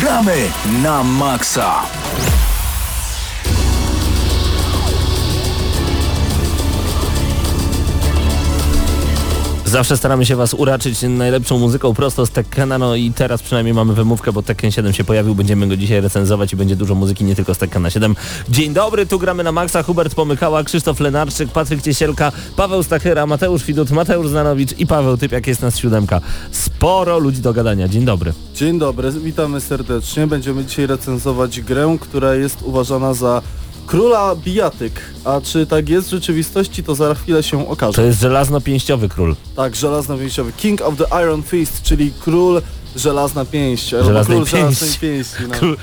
Gramy na maksa! Zawsze staramy się Was uraczyć najlepszą muzyką prosto z Tekkena, no i teraz przynajmniej mamy wymówkę, bo Tekken 7 się pojawił, będziemy go dzisiaj recenzować i będzie dużo muzyki nie tylko z Tekkena 7. Dzień dobry, tu gramy na Maxa, Hubert Pomykała, Krzysztof Lenarczyk, Patryk Ciesielka, Paweł Stachyra, Mateusz Widut, Mateusz Zanowicz i Paweł Typiak jest nas siódemka. Sporo ludzi do gadania. Dzień dobry. Dzień dobry, witamy serdecznie. Będziemy dzisiaj recenzować grę, która jest uważana za króla bijatyk. A czy tak jest w rzeczywistości, to za chwilę się To okaże. jest żelazno-pięściowy król. Tak, żelazno pięściowy. King of the Iron Fist, czyli król żelazna pięść. Żelaznej król żelaznej pięści. pięści. No. Król,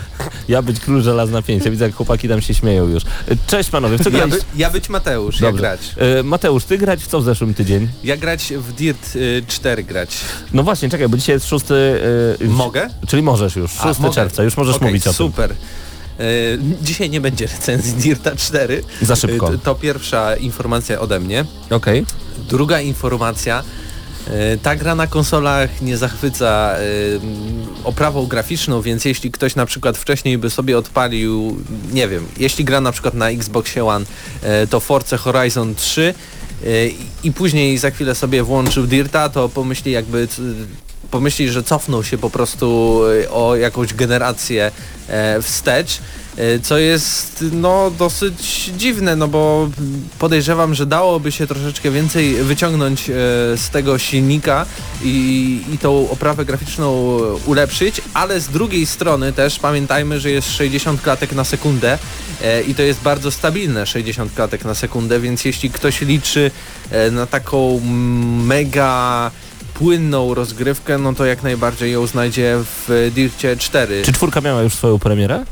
ja być król żelazna pięść. Ja widzę, jak chłopaki tam się śmieją już. Cześć panowie, w co Ja, graliście? by, ja być Mateusz, ja Dobrze. grać. E, Mateusz, ty grać w co w zeszłym tydzień? Ja grać w Dirt y, 4 grać. No właśnie, czekaj, bo dzisiaj jest 6... e, Mogę? Czyli możesz już, 6 A, czerwca, już możesz Okej, mówić o tym. super. Y, dzisiaj nie będzie recenzji Dirta 4. Za szybko. Y, to pierwsza informacja ode mnie. Okej. Druga informacja. y, Ta gra na konsolach nie zachwyca oprawą graficzną, więc jeśli ktoś na przykład wcześniej by sobie odpalił, nie wiem, jeśli gra na przykład na Xboxie One, to Forza Horizon 3 y, i później za chwilę sobie włączył Dirta, to pomyśli jakby c- pomyśli, że cofnął się po prostu y, o jakąś generację e, wstecz, e, co jest no dosyć dziwne, no bo podejrzewam, że dałoby się troszeczkę więcej wyciągnąć e, z tego silnika i, i tą oprawę graficzną ulepszyć, ale z drugiej strony też pamiętajmy, że jest 60 klatek na sekundę e, i to jest bardzo stabilne 60 klatek na sekundę, więc jeśli ktoś liczy e, na taką mega płynną rozgrywkę, no to jak najbardziej ją znajdzie w Dircie 4. Czy czwórka miała już swoją premierę?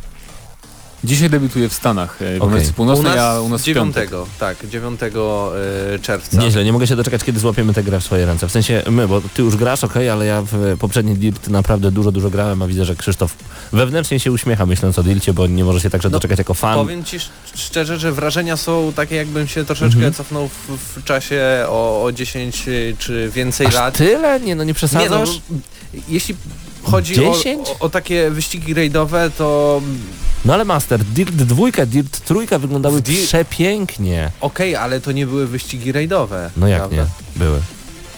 Dzisiaj debiutuje w Stanach, e, w Okej. Ameryce u Północnej, nas, a u nas w 9, piątek. tak, 9 e, czerwca. Nieźle, nie mogę się doczekać, kiedy złapiemy tę grę w swoje ręce. W sensie my, bo ty już grasz, okej, ale ja w poprzedni Dirt naprawdę dużo, dużo grałem, a widzę, że Krzysztof wewnętrznie się uśmiecha myśląc o Dircie, bo nie może się także No, doczekać jako fan. Powiem Ci sz- szczerze, że wrażenia są takie jakbym się troszeczkę Mhm. cofnął w, w czasie o, o 10 czy więcej Aż lat. tyle? Nie, no nie Nie przesadzasz? no, jeśli chodzi o, 10? o, o takie wyścigi rajdowe, to No ale Master, Dirt 2, Dirt 3 wyglądały Dir- przepięknie. okej, ale to nie były wyścigi rajdowe. No jak prawda? nie? Były.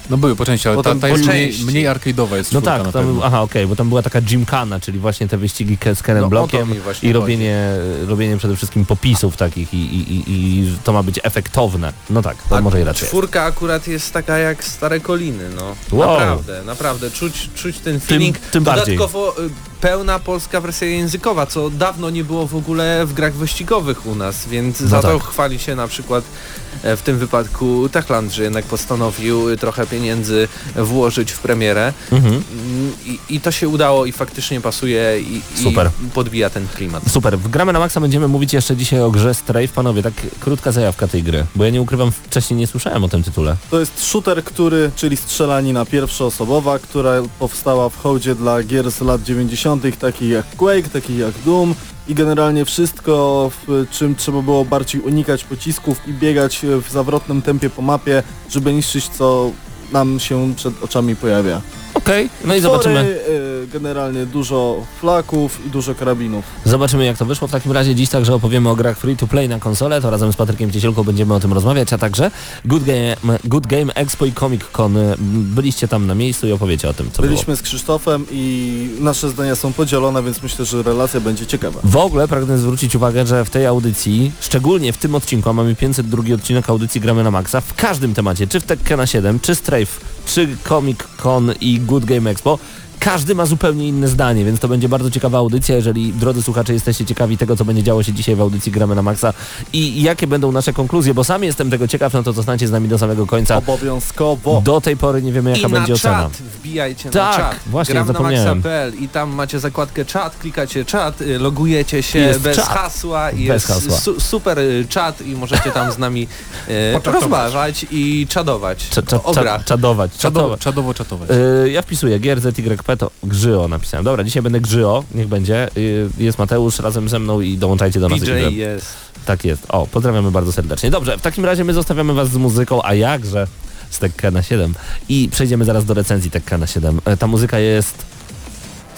No były po części, ale ta, ta jest mniej, mniej arcade'owa jest No tak, na tam, pewno. aha, okej, bo tam była taka gymkana, czyli właśnie te wyścigi z Kenem No, Blokiem i chodzi. robienie, robienie przede wszystkim popisów takich i, i, i, i to ma być efektowne. No tak, to A może i raczej. Czwórka akurat jest taka jak stare koliny, no. Wow. Naprawdę, naprawdę. Czuć, czuć ten feeling. tym bardziej. Dodatkowo y, pełna polska wersja językowa, co dawno nie było w ogóle w grach wyścigowych u nas, więc za to tak. chwali się na przykład e, w tym wypadku Techland, że jednak postanowił trochę pieniędzy włożyć w premierę Mhm. I, i to się udało i faktycznie pasuje i, Super. i podbija ten klimat. Super, w Gramy na Maxa będziemy mówić jeszcze dzisiaj o grze Strafe. Panowie, tak krótka zajawka tej gry, bo ja nie ukrywam, wcześniej nie słyszałem o tym tytule. To jest shooter, który, czyli strzelanina pierwszoosobowa, która powstała w hołdzie dla gier z lat 90., takich jak Quake, takich jak Doom i generalnie wszystko, w czym trzeba było bardziej unikać pocisków i biegać w zawrotnym tempie po mapie, żeby niszczyć co nam się przed oczami pojawia. Okej, no i zobaczymy, y, generalnie dużo flaków i dużo karabinów. zobaczymy jak to wyszło. W takim razie dziś także opowiemy o grach free to play na konsolę, to razem z Patrykiem Ciesielką będziemy o tym rozmawiać, a także Good Game, Good Game Expo i Comic Con. Byliście tam na miejscu i opowiecie o tym, co było. Byliśmy z Krzysztofem i nasze zdania są podzielone, więc myślę, że relacja będzie ciekawa. W ogóle pragnę zwrócić uwagę, że w tej audycji, szczególnie w tym odcinku, a mamy 502 odcinek audycji Gramy na Maxa, w każdym temacie, czy w Tekkena 7, czy Strafe, czy Comic Con i Good Game Expo, każdy ma zupełnie inne zdanie, więc to będzie bardzo ciekawa audycja, jeżeli drodzy słuchacze jesteście ciekawi tego, co będzie działo się dzisiaj w audycji Gramy na Maxa i jakie będą nasze konkluzje, bo sam jestem tego ciekaw, no to zostańcie z nami do samego końca. Obowiązkowo. Do tej pory nie wiemy, jaka I na będzie ocena. czat, wbijajcie Tak, na czat. właśnie, Gramy na zapomniałem. maxa.pl i tam macie zakładkę czat, klikacie czat, y, logujecie się bez czat. hasła i Bez jest hasła. Su super y, czat i możecie tam z nami y, Poczatować. rozmawiać i czadować Cza- cza- cza-. Czadować, Czadowo, czadować. czadowo czatować. Yy, ja wpisuję GRZYP to Grzyo napisałem. Dobra, dzisiaj będę Grzyo, niech będzie. Yy, jest Mateusz razem ze mną i dołączajcie do nas. DJ jest. Tak jest. O, pozdrawiamy bardzo serdecznie. Dobrze, w takim razie my zostawiamy was z muzyką, a jakże z Tekkena 7. I przejdziemy zaraz do recenzji Tekkena 7. E, Ta muzyka jest...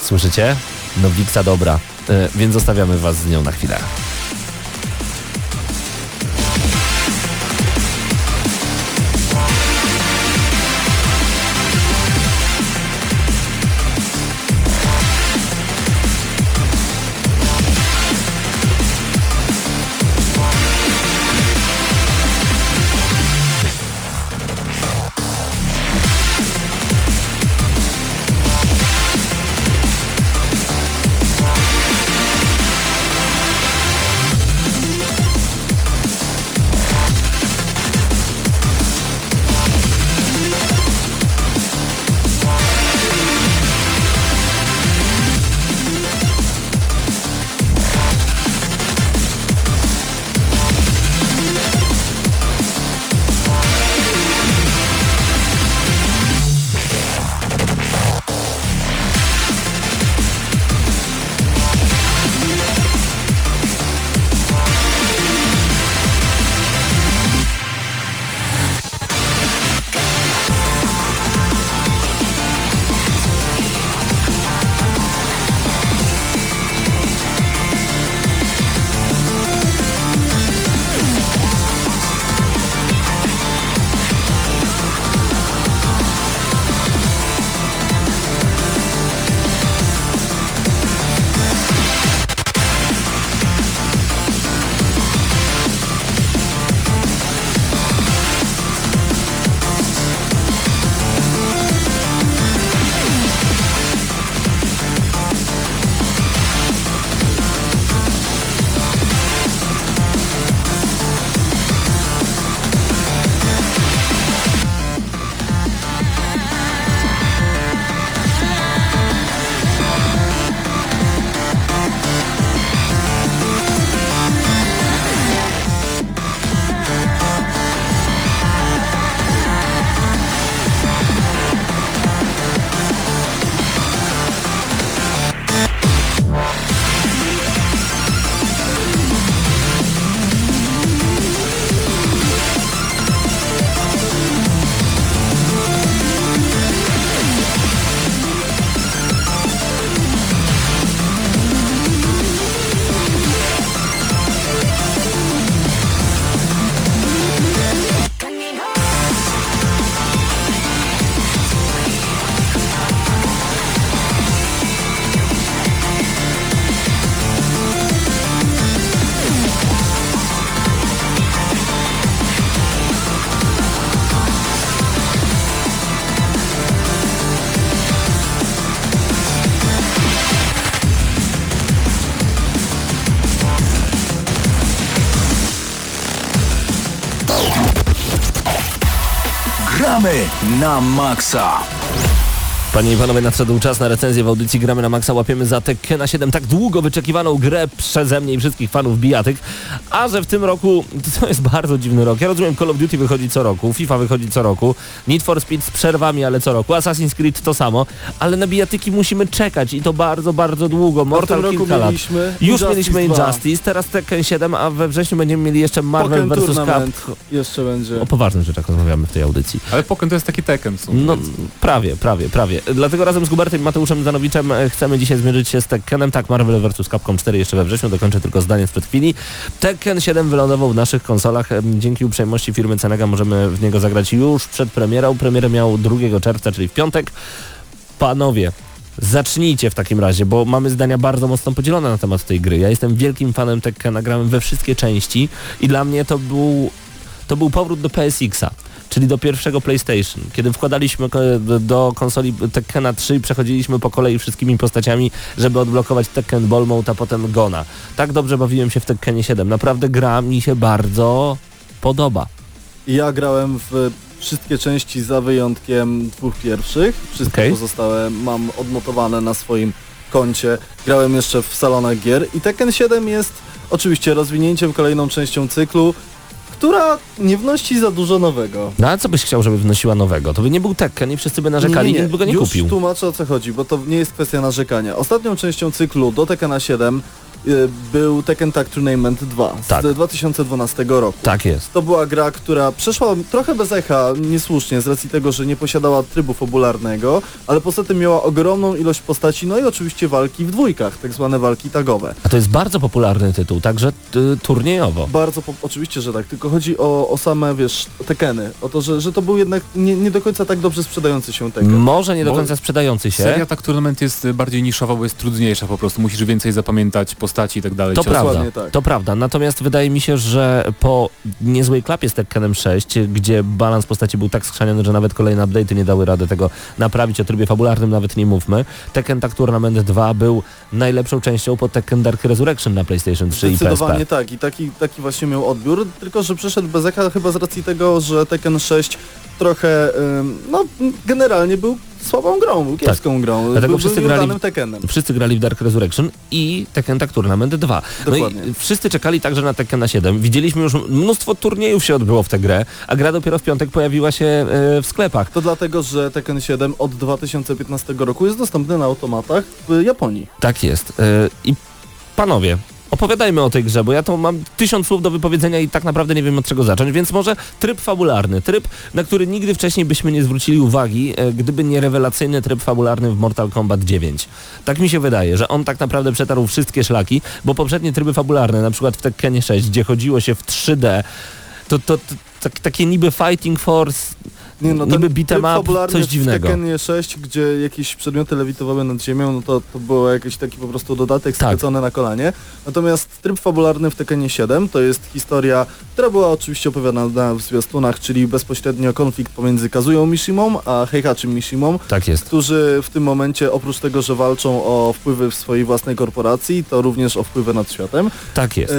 Słyszycie? No Wiksa dobra, e, więc zostawiamy was z nią na chwilę. Na maksa. Panie i panowie, nadszedł czas na recenzję w audycji Gramy na Maxa. Łapiemy za Tekkena 7 tak długo wyczekiwaną grę przeze mnie i wszystkich fanów bijatyk, a że w tym roku to jest bardzo dziwny rok. Ja rozumiem, Call of Duty wychodzi co roku, FIFA wychodzi co roku, Need for Speed z przerwami, ale co roku, Assassin's Creed to samo, ale na bijatyki musimy czekać i to bardzo, bardzo długo. Tym Mortal roku kilka lat. mieliśmy Już Injustice mieliśmy 2. Injustice, teraz Tekken 7, a we wrześniu będziemy mieli jeszcze Marvel vs. Capcom. jeszcze będzie. O poważnych rzeczach rozmawiamy w tej audycji. Ale Pokken to jest taki Tekken w sumie. No więc- prawie, prawie, Dlatego razem z Gubertem i Mateuszem Zanowiczem e, chcemy dzisiaj zmierzyć się z Tekkenem. Tak, Marvel vs. Capcom 4 jeszcze we wrześniu, dokończę tylko zdanie sprzed chwili. Tekken 7 wylądował w naszych konsolach. Dzięki uprzejmości firmy Cenega możemy w niego zagrać już przed premierą. Premierę miał 2 czerwca, czyli w piątek. Panowie, zacznijcie w takim razie, bo mamy zdania bardzo mocno podzielone na temat tej gry. Ja jestem wielkim fanem Tekkena, grałem we wszystkie części i dla mnie to był, to był powrót do PSX-a. Czyli do pierwszego PlayStation, kiedy wkładaliśmy do- konsoli Tekkena 3 i przechodziliśmy po kolei wszystkimi postaciami, żeby odblokować Tekken Mode, a potem Gona. Tak dobrze bawiłem się w Tekkenie 7. Naprawdę gra mi się bardzo podoba. Ja grałem w wszystkie części za wyjątkiem dwóch pierwszych. Wszystkie Okej. pozostałe mam odnotowane na swoim koncie. Grałem jeszcze w salonach gier i Tekken 7 jest oczywiście rozwinięciem kolejną częścią cyklu, która nie wnosi za dużo nowego. No a co byś chciał, żeby wnosiła nowego? To by nie był Tekken i wszyscy by narzekali, nikt by go nie Już kupił. tłumaczę o co chodzi, bo to nie jest kwestia narzekania. Ostatnią częścią cyklu do Tekkena 7 y, był Tekken Tag Tournament 2 z Tak. 2012 roku. Tak jest. To była gra, która przeszła trochę bez echa, niesłusznie, z racji tego, że nie posiadała trybu fabularnego, ale poza tym miała ogromną ilość postaci, no i oczywiście walki w dwójkach, tak zwane walki tagowe. A to jest bardzo popularny tytuł, także y, turniejowo. Bardzo, po, oczywiście, że tak, tylko chodzi o, o same, wiesz, Tekeny, o to, że, że to był jednak nie, nie do końca tak dobrze sprzedający się Tekken. Może nie do Bo końca sprzedający się. Seria tak tournament jest y, bardziej niszowa, bo jest trudniejsza po prostu. Musisz więcej zapamiętać postaci i tak dalej. To prawda, tak. to prawda. Natomiast wydaje mi się, że po niezłej klapie z Tekkenem 6, gdzie balans postaci był tak skrzaniony, że nawet kolejne update'y nie dały rady tego naprawić, o trybie fabularnym nawet nie mówmy, Tekken Tag Tournament 2 był najlepszą częścią po Tekken Dark Resurrection na PlayStation 3 i Zdecydowanie PSP. tak i taki, taki właśnie miał odbiór, tylko że przeszedł bez echa chyba z racji tego, że Tekken 6 trochę, no generalnie był słabą grą, był kiepską grą, Tak. Dlatego był, wszyscy był grali- Tekkenem. Wszyscy grali w Dark Resurrection i Tekken Tag Tournament 2. No i wszyscy czekali także na Tekkena 7. Widzieliśmy już mnóstwo turniejów się odbyło w tę grę, a gra dopiero w piątek pojawiła się e, w sklepach. To dlatego, że Tekken 7 od 2015 roku jest dostępny na automatach w Japonii. Tak jest. E, I panowie, opowiadajmy o tej grze, bo ja to mam tysiąc słów do wypowiedzenia i tak naprawdę nie wiem od czego zacząć, więc może tryb fabularny, tryb, na który nigdy wcześniej byśmy nie zwrócili uwagi, e, gdyby nie rewelacyjny tryb fabularny w Mortal Kombat 9. Tak mi się wydaje, że on tak naprawdę przetarł wszystkie szlaki, bo poprzednie tryby fabularne, na przykład w Tekkenie 6, gdzie chodziło się w 3D, to, to, to tak, takie niby Fighting Force, Nie, no, niby beat'em tryb up, fabularny coś w dziwnego. Tekkenie 6, gdzie jakieś przedmioty lewitowały nad ziemią, no to, to było jakiś taki po prostu dodatek Tak. skręcony na kolanie. Natomiast tryb fabularny w Tekkenie 7 to jest historia, która była oczywiście opowiadana w zwiastunach, czyli bezpośrednio konflikt pomiędzy Kazują Mishimą a Heihachim Mishimą, Tak jest. którzy w tym momencie oprócz tego, że walczą o wpływy w swojej własnej korporacji, to również o wpływy nad światem. Tak jest. E,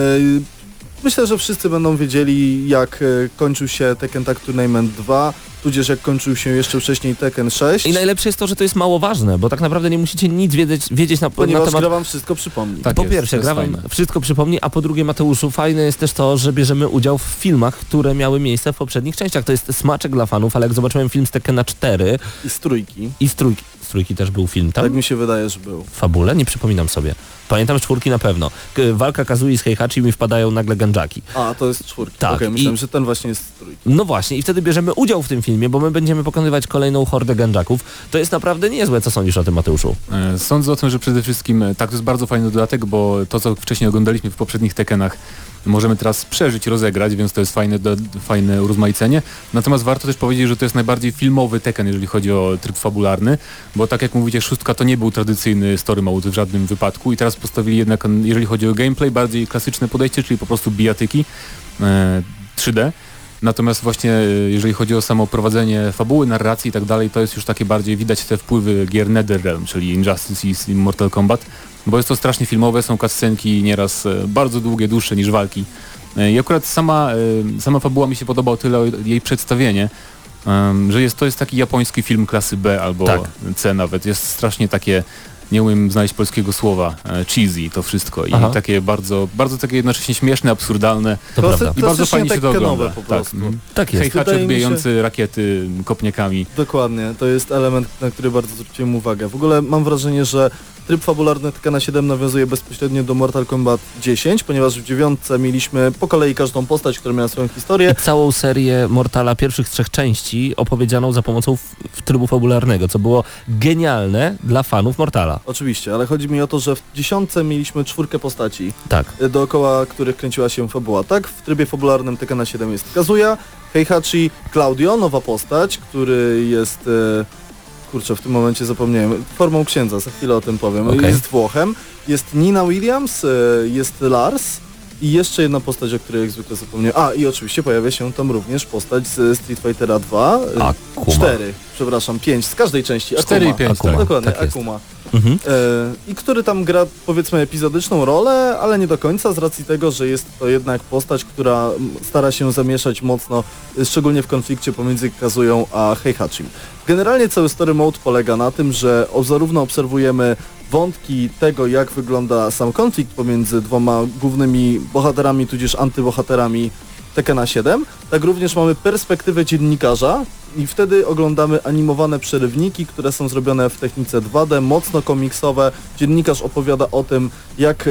Myślę, że wszyscy będą wiedzieli jak e, kończył się Tekken Tag Tournament 2, tudzież jak kończył się jeszcze wcześniej Tekken 6. I najlepsze jest to, że to jest mało ważne, bo tak naprawdę nie musicie nic wiedzieć, wiedzieć na, na Ponieważ temat gra wam wszystko przypomni. Tak po jest, pierwsze, gra wam wszystko przypomni, a po drugie Mateuszu, fajne jest też to, że bierzemy udział w filmach, które miały miejsce w poprzednich częściach. To jest smaczek dla fanów, ale jak zobaczyłem film z Tekkena 4 I z trójki. i z trójki, z trójki też był film tam Tak mi się wydaje, że był. fabule, nie przypominam sobie. Pamiętam z czwórki na pewno. Walka Kazui z Heihachi mi wpadają nagle ganjaki. A, to jest czwórki. Tak, i- myślałem, że ten właśnie jest trójki. No właśnie, i wtedy bierzemy udział w tym filmie, bo my będziemy pokonywać kolejną hordę ganjaków. To jest naprawdę niezłe, co sądzisz o tym, Mateuszu? E, Sądzę o tym, że przede wszystkim e, tak, to jest bardzo fajny dodatek, bo to, co wcześniej oglądaliśmy w poprzednich Tekkenach, możemy teraz przeżyć, rozegrać, więc to jest fajne, do, fajne urozmaicenie. Natomiast warto też powiedzieć, że to jest najbardziej filmowy Tekken, jeżeli chodzi o tryb fabularny, bo tak jak mówicie, szóstka to nie był tradycyjny story mode w żadnym wypadku i teraz postawili jednak, jeżeli chodzi o gameplay, bardziej klasyczne podejście, czyli po prostu bijatyki e, 3D. Natomiast właśnie e, jeżeli chodzi o samo prowadzenie fabuły, narracji i tak dalej, to jest już takie bardziej, widać te wpływy gier NetherRealm, czyli Injustice i Mortal Kombat, bo jest to strasznie filmowe, są cutscenki nieraz e, bardzo długie, dłuższe niż walki. E, I akurat sama, sama fabuła mi się podoba o tyle jej przedstawienie, że jest, to jest taki japoński film klasy B albo Tak. C nawet. Jest strasznie takie, nie umiem znaleźć polskiego słowa, e, cheesy to wszystko i Aha. takie bardzo, bardzo takie jednocześnie śmieszne, absurdalne To prawda. i bardzo fajnie się to ogląda. po Tak, prostu. mhm. Tak jest. Hej, Wydaje mi się- odbijający rakiety kopniakami. Dokładnie, to jest element, na który bardzo zwróciłem uwagę. W ogóle mam wrażenie, że tryb fabularny Tekkena 7 nawiązuje bezpośrednio do Mortal Kombat 10, ponieważ w dziewiątce mieliśmy po kolei każdą postać, która miała swoją historię. I całą serię Mortala pierwszych trzech części opowiedzianą za pomocą w trybu fabularnego, co było genialne dla fanów Mortala. Oczywiście, ale chodzi mi o to, że w dziesiątce mieliśmy czwórkę postaci, Tak. y, dookoła których kręciła się fabuła. Tak, w trybie fabularnym Tekkena 7 jest Kazuya, Heihachi, Claudio, nowa postać, który jest... e, Kurczę, w tym momencie zapomniałem. Formą księdza, za chwilę o tym powiem. Okej. Jest Włochem, jest Nina Williams, e, jest Lars i jeszcze jedna postać, o której jak zwykle zapomniałem. A, i oczywiście pojawia się tam również postać z Street Fightera 2. e, Akuma. 4, przepraszam, 5, z każdej części. Cztery Akuma. i pięć, Akuma. tak. Dokładnie, Tak jest. Akuma. Mhm. E, I który tam gra powiedzmy epizodyczną rolę, ale nie do końca z racji tego, że jest to jednak postać, która stara się zamieszać mocno, e, szczególnie w konflikcie pomiędzy Kazują a Heihachim. Generalnie cały story mode polega na tym, że zarówno obserwujemy wątki tego, jak wygląda sam konflikt pomiędzy dwoma głównymi bohaterami, tudzież antybohaterami Tekkena 7, tak również mamy perspektywę dziennikarza I wtedy oglądamy animowane przerywniki, które są zrobione w technice 2D, mocno komiksowe. Dziennikarz opowiada o tym, jak, e,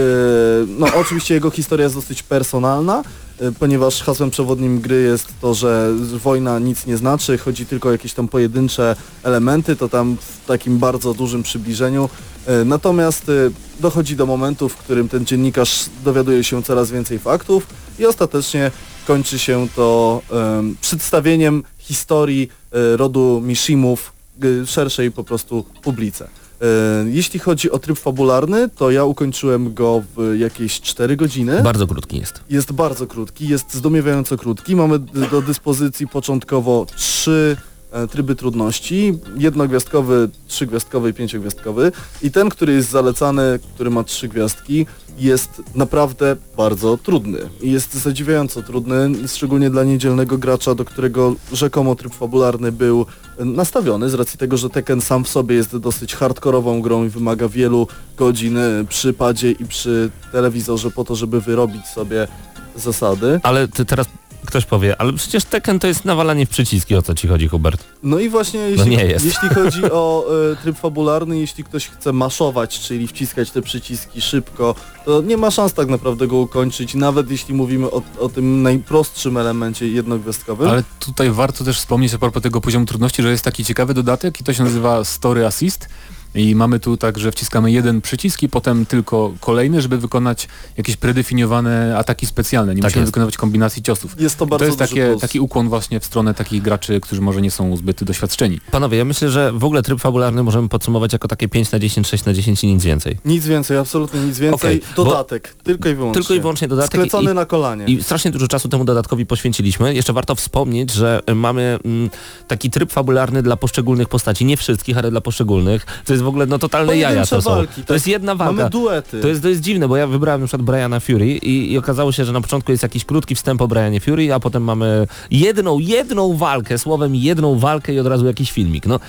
no oczywiście jego historia jest dosyć personalna, e, ponieważ hasłem przewodnim gry jest to, że wojna nic nie znaczy, chodzi tylko o jakieś tam pojedyncze elementy, to tam w takim bardzo dużym przybliżeniu. E, Natomiast dochodzi do momentu, w którym ten dziennikarz dowiaduje się coraz więcej faktów i ostatecznie kończy się to em, przedstawieniem historii e, rodu Mishimów g- szerszej po prostu publice. E, Jeśli chodzi o tryb fabularny, to ja ukończyłem go w jakieś 4 godziny. Bardzo krótki jest. Jest bardzo krótki, jest zdumiewająco krótki. Mamy do dyspozycji początkowo trzy e, tryby trudności, jednogwiazdkowy, trzygwiazdkowy i pięciogwiazdkowy i ten, który jest zalecany, który ma trzy gwiazdki, jest naprawdę bardzo trudny. Jest zadziwiająco trudny, szczególnie dla niedzielnego gracza, do którego rzekomo tryb fabularny był e, nastawiony, z racji tego, że Tekken sam w sobie jest dosyć hardkorową grą i wymaga wielu godzin e, przy padzie i przy telewizorze po to, żeby wyrobić sobie zasady. Ale teraz ktoś powie, ale przecież Tekken to jest nawalanie w przyciski, o co ci chodzi, Hubert? No i właśnie jeśli, nie jest. jeśli chodzi o e, tryb fabularny, jeśli ktoś chce maszować, czyli wciskać te przyciski szybko, to nie ma szans tak naprawdę go ukończyć, nawet jeśli mówimy o, o tym najprostszym elemencie jednogwiazdkowym. Ale tutaj warto też wspomnieć a propos tego poziomu trudności, że jest taki ciekawy dodatek i to się nazywa Story Assist. I mamy tu tak, że wciskamy jeden przycisk i potem tylko kolejny, żeby wykonać jakieś predefiniowane ataki specjalne. Nie Tak musimy jest. wykonywać kombinacji ciosów. Jest to I bardzo to jest duży takie, plus. taki ukłon właśnie w stronę takich graczy, którzy może nie są zbyt doświadczeni. Panowie, ja myślę, że w ogóle tryb fabularny możemy podsumować jako takie 5 na 10, 6 na 10 i nic więcej. Nic więcej, absolutnie nic więcej. Bo- Dodatek, tylko i wyłącznie. Tylko i wyłącznie dodatek Sklecony i, na kolanie. i strasznie dużo czasu temu dodatkowi poświęciliśmy. Jeszcze warto wspomnieć, że mamy mm, taki tryb fabularny dla poszczególnych postaci, nie wszystkich, ale dla poszczególnych. To jest w ogóle no totalne jaja to są. walki, to tak. jest jedna walka. Mamy duety. To jest, to jest dziwne, bo ja wybrałem na przykład Briana Fury i, i okazało się, że na początku jest jakiś krótki wstęp o Brianie Fury, a potem mamy jedną, jedną walkę, słowem jedną walkę i od razu jakiś filmik. No,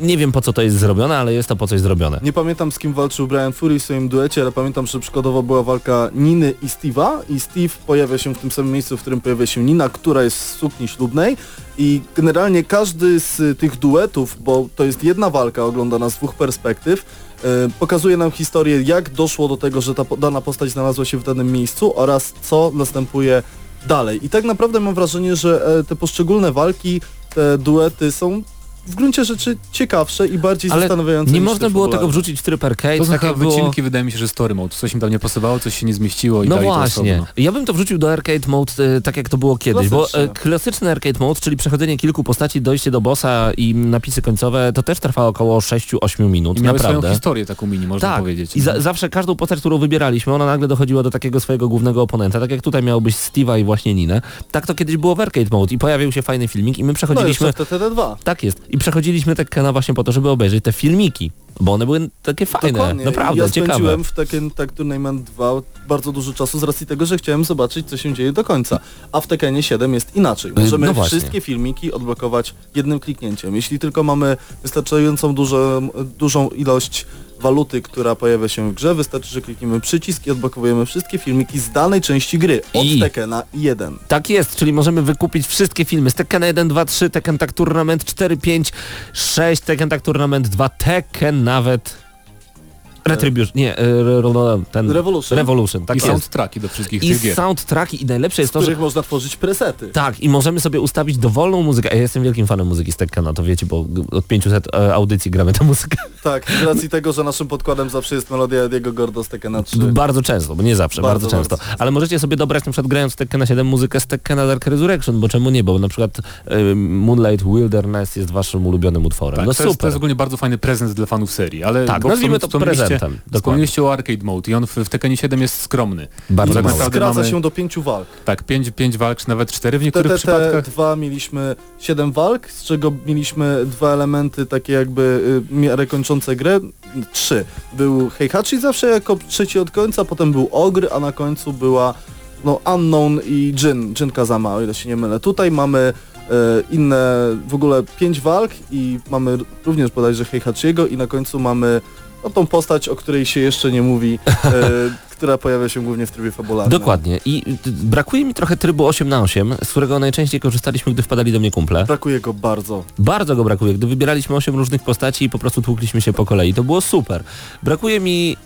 nie wiem po co to jest zrobione, ale jest to po coś zrobione. Nie pamiętam z kim walczył Brian Fury w swoim duecie, ale pamiętam, że przykładowo była walka Niny i Steve'a i Steve pojawia się w tym samym miejscu, w którym pojawia się Nina, która jest z sukni ślubnej i generalnie każdy z tych duetów, bo to jest jedna walka oglądana z dwóch perspektyw, e, pokazuje nam historię, jak doszło do tego, że ta dana postać znalazła się w danym miejscu oraz co następuje dalej. I tak naprawdę mam wrażenie, że e, te poszczególne walki, te duety są w gruncie rzeczy ciekawsze i bardziej Ale zastanawiające Nie można było tego wrzucić w tryb arcade, To tak jak było... wycinki, wydaje mi się, że story mode. Coś im tam nie pasowało, coś się nie zmieściło i No to właśnie. Ja bym to wrzucił do arcade mode e, tak jak to było kiedyś, bo e, klasyczny arcade mode, czyli przechodzenie kilku postaci, dojście do bossa i napisy końcowe, to też trwało około 6-8 minut, I miały swoją naprawdę. historię taką mini, można Tak, powiedzieć. i za, zawsze każdą postać, którą wybieraliśmy, ona nagle dochodziła do takiego swojego głównego oponenta, tak jak tutaj miał być Steve'a i właśnie Ninę. Tak to kiedyś było w arcade mode i pojawił się fajny filmik i my No przechodziliśmy... jeszcze w TTD2. tak jest. I przechodziliśmy Tekkena właśnie po to, żeby obejrzeć te filmiki, bo one były takie fajne, Dokładnie. naprawdę, ja ciekawe. spędziłem w Tekken Tag Tournament 2 bardzo dużo czasu z racji tego, że chciałem zobaczyć, co się dzieje do końca. A w Tekkenie 7 jest inaczej. Możemy no wszystkie filmiki odblokować jednym kliknięciem. Jeśli tylko mamy wystarczającą dużą, dużą ilość waluty, która pojawia się w grze, wystarczy, że klikniemy przycisk i odblokowujemy wszystkie filmiki z danej części gry. Od I- Tekkena 1. Tak jest, czyli możemy wykupić wszystkie filmy z Tekken 1, 2, 3, Tekken Tag Tournament 4, 5, 6, Tekken Tag Tournament 2, Tekken nawet... Retribution, nie, e, re- ten... Revolution. Revolution, tak I jest. soundtracki do wszystkich I tych gier. soundtracki i najlepsze Z jest to, że których można tworzyć presety. tak, i możemy sobie ustawić dowolną muzykę. Ja jestem wielkim fanem muzyki z Tekkena, to wiecie, bo od 500 e, audycji gramy tę muzykę. Tak, z racji tego, że naszym podkładem zawsze jest melodia Ediego Gordo z Tekkena 3. Bardzo często, bo nie zawsze, bardzo, Bardzo, często. bardzo. Ale możecie sobie dobrać na przykład grając w Tekkena 7 muzykę z Tekkena Dark Resurrection, bo czemu nie, bo na przykład e, Moonlight Wilderness jest waszym ulubionym utworem. Tak, no to, jest, to super. jest ogólnie bardzo fajny prezent dla fanów serii, ale Tak, bo nazwijmy to prezentem, dokładnie. Wspomnieliście o arcade mode i on w, w Tekkenie 7 jest skromny. Bardzo tak mało. Skraca mamy- się do pięciu walk. Tak, 5 pięć walk, czy nawet 4 w niektórych TTT przypadkach. 2 mieliśmy 7 walk, z czego mieliśmy dwa elementy takie jakby y, w miarę kończące grę. Trzy. Był Heihachi zawsze jako trzeci od końca, potem był Ogr, a na końcu była no Unknown i Jin, Jin Kazama, o ile się nie mylę. Tutaj mamy e, inne, w ogóle pięć walk i mamy również bodajże Heihachiego i na końcu mamy no, tą postać, o której się jeszcze nie mówi, e, która pojawia się głównie w trybie fabularnym. Dokładnie. I y, brakuje mi trochę trybu 8 na 8 z którego najczęściej korzystaliśmy, gdy wpadali do mnie kumple. Brakuje go bardzo. Bardzo go brakuje, gdy wybieraliśmy 8 różnych postaci i po prostu tłukliśmy się po kolei. To było super. Brakuje mi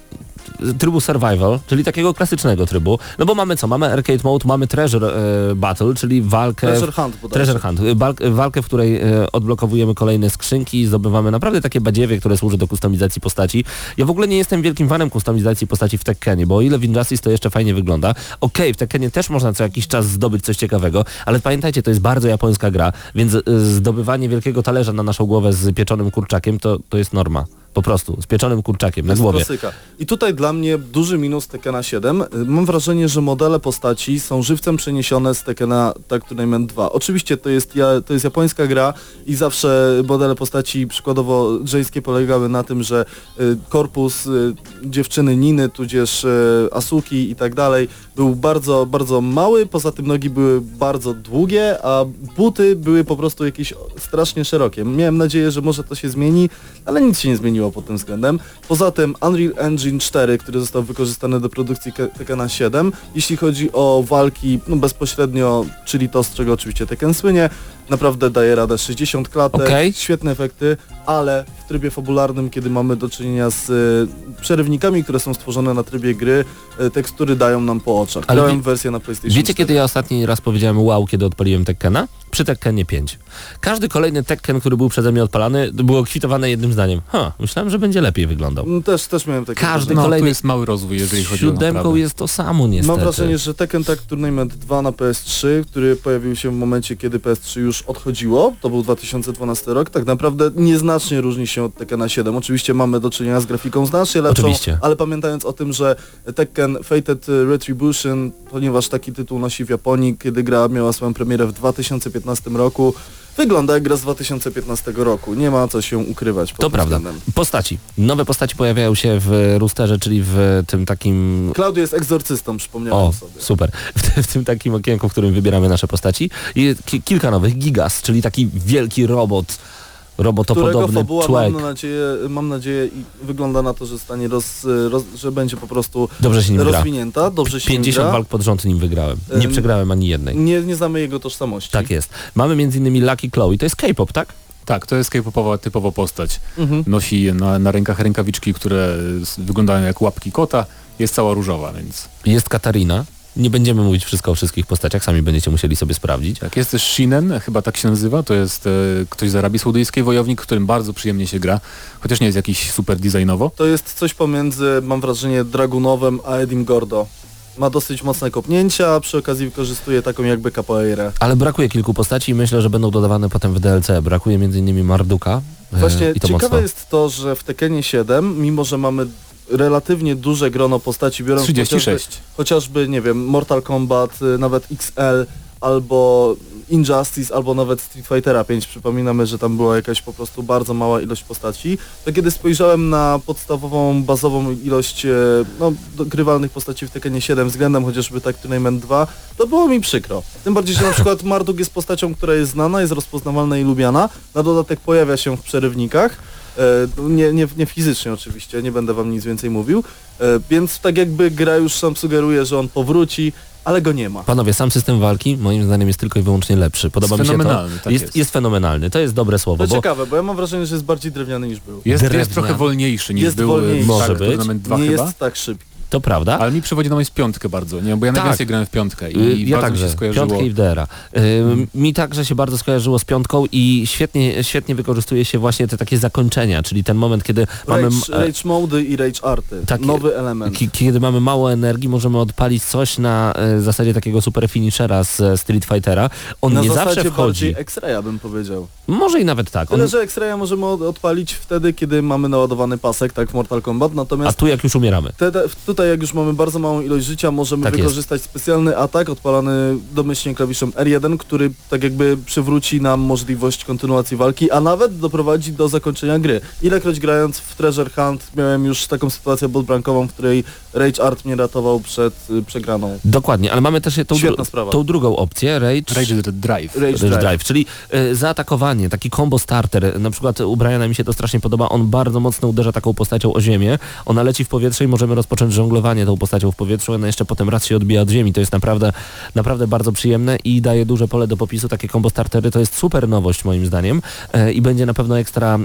trybu survival, czyli takiego klasycznego trybu, no bo mamy co? Mamy arcade mode, mamy treasure e, battle, czyli walkę... Treasure Hunt bodajże. Treasure Hunt. Walk- Walkę, w której e, odblokowujemy kolejne skrzynki i zdobywamy naprawdę takie badziewie, które służy do kustomizacji postaci. Ja w ogóle nie jestem wielkim fanem kustomizacji postaci w Tekkenie, bo o ile w Injustice to jeszcze fajnie wygląda. Okej, w Tekkenie też można co jakiś czas zdobyć coś ciekawego, ale pamiętajcie, to jest bardzo japońska gra, więc e, zdobywanie wielkiego talerza na naszą głowę z pieczonym kurczakiem to, to jest norma. Po prostu, z pieczonym kurczakiem na głowie. klasyka. I tutaj dla mnie duży minus Tekkena 7. Mam wrażenie, że modele postaci są żywcem przeniesione z Tekkena Tag Tournament 2. Oczywiście to jest, ja, to jest japońska gra i zawsze modele postaci przykładowo żeńskie polegały na tym, że y, korpus y, dziewczyny Niny, tudzież y, Asuki i tak dalej był bardzo, bardzo mały, poza tym nogi były bardzo długie, a buty były po prostu jakieś strasznie szerokie. Miałem nadzieję, że może to się zmieni, ale nic się nie zmieniło pod tym względem. Poza tym Unreal Engine 4, który został wykorzystany do produkcji Ke- Tekkena 7, jeśli chodzi o walki no bezpośrednio, czyli to, z czego oczywiście Tekken słynie, naprawdę daje radę 60 klatek, Okej. świetne efekty, ale w trybie fabularnym, kiedy mamy do czynienia z y, przerywnikami, które są stworzone na trybie gry, y, tekstury dają nam po oczach. Ale Grałem wie- wersję na PlayStation Wiecie 4. kiedy ja ostatni raz powiedziałem wow, kiedy odpaliłem Tekkena? Przy Tekkenie 5. Każdy kolejny Tekken, który był przeze mnie odpalany, było kwitowane jednym zdaniem. Ha, myślałem, że będzie lepiej wyglądał. Mm, Też, też miałem takie Każdy. No, kolejny- jest mały rozwój, jeżeli chodzi o siódemką jest to samo niestety. Mam wrażenie, że Tekken Tag Tournament 2 na PS3, który pojawił się w momencie, kiedy PS3 już odchodziło, to był 2012 rok, tak naprawdę nieznacznie różni się od Tekkena 7. Oczywiście mamy do czynienia z grafiką znacznie lepszą, Oczywiście. ale pamiętając o tym, że Tekken Fated Retribution, ponieważ taki tytuł nosi w Japonii, kiedy gra miała swoją premierę w 2015 roku, wygląda jak gra z 2015 roku. Nie ma co się ukrywać. To tym prawda. względem. Postaci. Nowe postaci pojawiają się w Roosterze, czyli w tym takim... Claudio jest egzorcystą, przypomniałem O, sobie. super. W, w tym takim okienku, w którym wybieramy nasze postaci. I ki kilka nowych. Gigas, czyli taki wielki robot, robotopodobny fabuła człowiek. mam nadzieję, mam nadzieję i wygląda na to, że stanie roz, roz, że będzie po prostu Dobrze się nim gra. rozwinięta, dobrze się nim 50 gra. walk pod rząd nim wygrałem. Nie Em, przegrałem ani jednej. Nie, nie znamy jego tożsamości. Tak jest. Mamy między innymi Lucky Chloe, to jest K-pop, tak? Tak, to jest K-popowa typowo postać. Mhm. Nosi na, na rękach rękawiczki, które wyglądają jak łapki kota. Jest cała różowa, więc... Jest Katarina. Nie będziemy mówić wszystko o wszystkich postaciach, sami będziecie musieli sobie sprawdzić. Tak, jest też Shinen, chyba tak się nazywa, to jest e, ktoś z Arabii Saudyjskiej, wojownik, którym bardzo przyjemnie się gra, chociaż nie jest jakiś super designowo. To jest coś pomiędzy, mam wrażenie, Dragunowem a Edim Gordo. Ma dosyć mocne kopnięcia, a przy okazji wykorzystuje taką jakby capoeirę. Ale brakuje kilku postaci i myślę, że będą dodawane potem w DLC. Brakuje między innymi Marduka. e, Właśnie ciekawe mocno. jest to, że w Tekkenie 7, mimo że mamy relatywnie duże grono postaci, biorąc chociażby, 36. chociażby, nie wiem, Mortal Kombat, y, nawet XL, albo Injustice, albo nawet Street Fightera 5, przypominamy, że tam była jakaś po prostu bardzo mała ilość postaci, to kiedy spojrzałem na podstawową, bazową ilość e, no, grywalnych postaci w Tekkenie 7 względem chociażby tak Tournament 2, to było mi przykro. Tym bardziej, że na przykład Marduk jest postacią, która jest znana, jest rozpoznawalna i lubiana, na dodatek pojawia się w przerywnikach, nie, nie, nie fizycznie oczywiście, nie będę wam nic więcej mówił, e, więc tak jakby gra już sam sugeruje, że on powróci, ale go nie ma. Panowie, sam system walki moim zdaniem jest tylko i wyłącznie lepszy. Podoba Jest mi się to. fenomenalny, tak jest, jest. jest fenomenalny. To jest dobre słowo, To bo ciekawe, bo ja mam wrażenie, że jest bardziej drewniany niż był. Jest, jest trochę wolniejszy niż Jest był wolniejszy. e, Może tak, być. Tournament 2 nie chyba. jest tak szybki. To prawda. Ale mi przywodzi na myśl piątkę bardzo, nie? Bo ja Tak. najwięcej grałem w piątkę Y, i ja bardzo także, mi się skojarzyło. piątkę i Wdera. Y, Mi także się bardzo skojarzyło z piątką i świetnie, świetnie wykorzystuje się właśnie te takie zakończenia, czyli ten moment, kiedy mamy... Rage, m- e, rage mody i rage arty. Taki- Nowy element. Ki- Kiedy mamy mało energii, możemy odpalić coś na e, zasadzie takiego super finishera z e, Street Fightera. On Na nie zasadzie zawsze wchodzi. bardziej X-raya bym powiedział. Może i nawet tak. On, Tyle, że X-raya możemy od- odpalić wtedy, kiedy mamy naładowany pasek, tak w Mortal Kombat, a natomiast tu jak już umieramy. te, te, tutaj jak już mamy bardzo małą ilość życia, możemy Tak jest. wykorzystać specjalny atak odpalany domyślnie klawiszem R1, który tak jakby przywróci nam możliwość kontynuacji walki, a nawet doprowadzi do zakończenia gry. Ilekroć grając w Treasure Hunt miałem już taką sytuację bootbrankową, w której Rage Art mnie ratował przed y, przegraną. Dokładnie, ale mamy też tą, dru- tą drugą opcję, Rage, Rage Drive. Rage Rage Drive. Drive, czyli y, zaatakowanie, taki combo starter, na przykład u Briana mi się to strasznie podoba, on bardzo mocno uderza taką postacią o ziemię, ona leci w powietrze i możemy rozpocząć żonglowanie tą postacią w powietrzu, ona jeszcze potem raz się odbija od ziemi, to jest naprawdę, naprawdę bardzo przyjemne i daje duże pole do popisu, takie combo startery to jest super nowość moim zdaniem e, i będzie na pewno ekstra,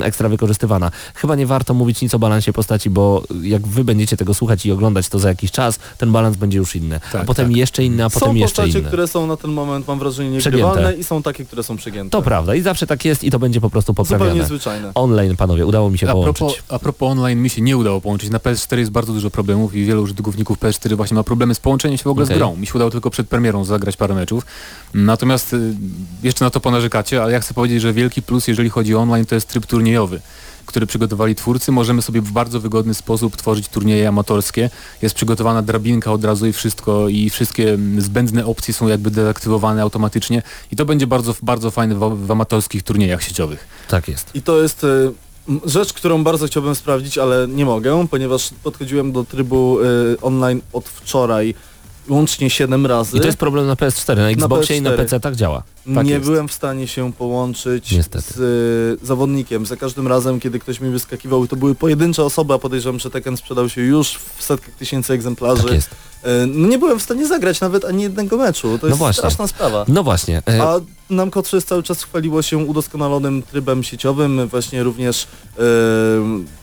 e, ekstra wykorzystywana. Chyba nie warto mówić nic o balansie postaci, bo jak wy będziecie tego słuchać i oglądać to za jakiś czas, ten balans będzie już inny, a Tak, potem tak. jeszcze inny, a potem są jeszcze postacie, inny. które są na ten moment, mam wrażenie, Przegięte. niegrywalne i są takie, które są przegięte. To prawda i zawsze tak jest i to będzie po prostu Zupełnie poprawione. zwyczajne. Online, panowie, udało mi się A połączyć. propos, a propos online mi się nie udało połączyć. Na PS4 jest bardzo dużo problemów i wielu użytkowników PS4 właśnie ma problemy z połączeniem się w ogóle Okej. z grą. Mi się udało tylko przed premierą zagrać parę meczów. Natomiast y, jeszcze na to ponarzekacie, ale ja chcę powiedzieć, że wielki plus jeżeli chodzi o online to jest tryb turniejowy który przygotowali twórcy. Możemy sobie w bardzo wygodny sposób tworzyć turnieje amatorskie. Jest przygotowana drabinka od razu i wszystko i wszystkie mm, zbędne opcje są jakby deaktywowane automatycznie i to będzie bardzo, bardzo fajne w, w amatorskich turniejach sieciowych. Tak jest. I to jest y, rzecz, którą bardzo chciałbym sprawdzić, ale nie mogę, ponieważ podchodziłem do trybu y, online od wczoraj łącznie 7 razy. I to jest problem na PS4, na Xboxie i na PS4. PC tak działa. tak nie jest. byłem w stanie się połączyć Niestety. z y, zawodnikiem. Za każdym razem, kiedy ktoś mi wyskakiwał, i to były pojedyncze osoby, a podejrzewam, że Tekken sprzedał się już w setkach tysięcy egzemplarzy. Tak jest. Y, no nie byłem w stanie zagrać nawet ani jednego meczu. To No jest właśnie. straszna sprawa. No właśnie. E, A Namco 3 cały czas chwaliło się udoskonalonym trybem sieciowym, właśnie również e,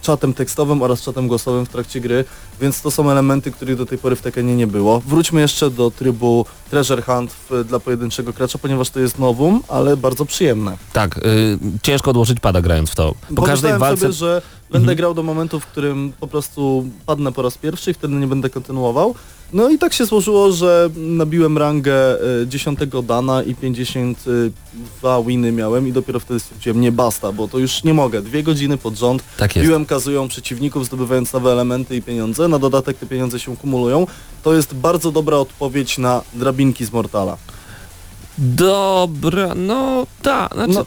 czatem tekstowym oraz czatem głosowym w trakcie gry, więc to są elementy, których do tej pory w Tekkenie nie było. Wróćmy jeszcze do trybu Treasure Hunt w, dla pojedynczego gracza, ponieważ to jest nowum, ale bardzo przyjemne. tak, y, ciężko odłożyć pada grając w to. Po każdej walce... sobie, że będę Mhm. grał do momentu, w którym po prostu padnę po raz pierwszy i wtedy nie będę kontynuował. No i tak się złożyło, że nabiłem rangę y, 10 dana i 52 winy miałem i dopiero wtedy stwierdziłem, nie basta, bo to już nie mogę. Dwie godziny pod rząd Tak jest. kazują przeciwników, zdobywając nowe elementy i pieniądze. Na dodatek te pieniądze się kumulują. To jest bardzo dobra odpowiedź na drabinki z Mortala. Dobra, no tak, znaczy... No,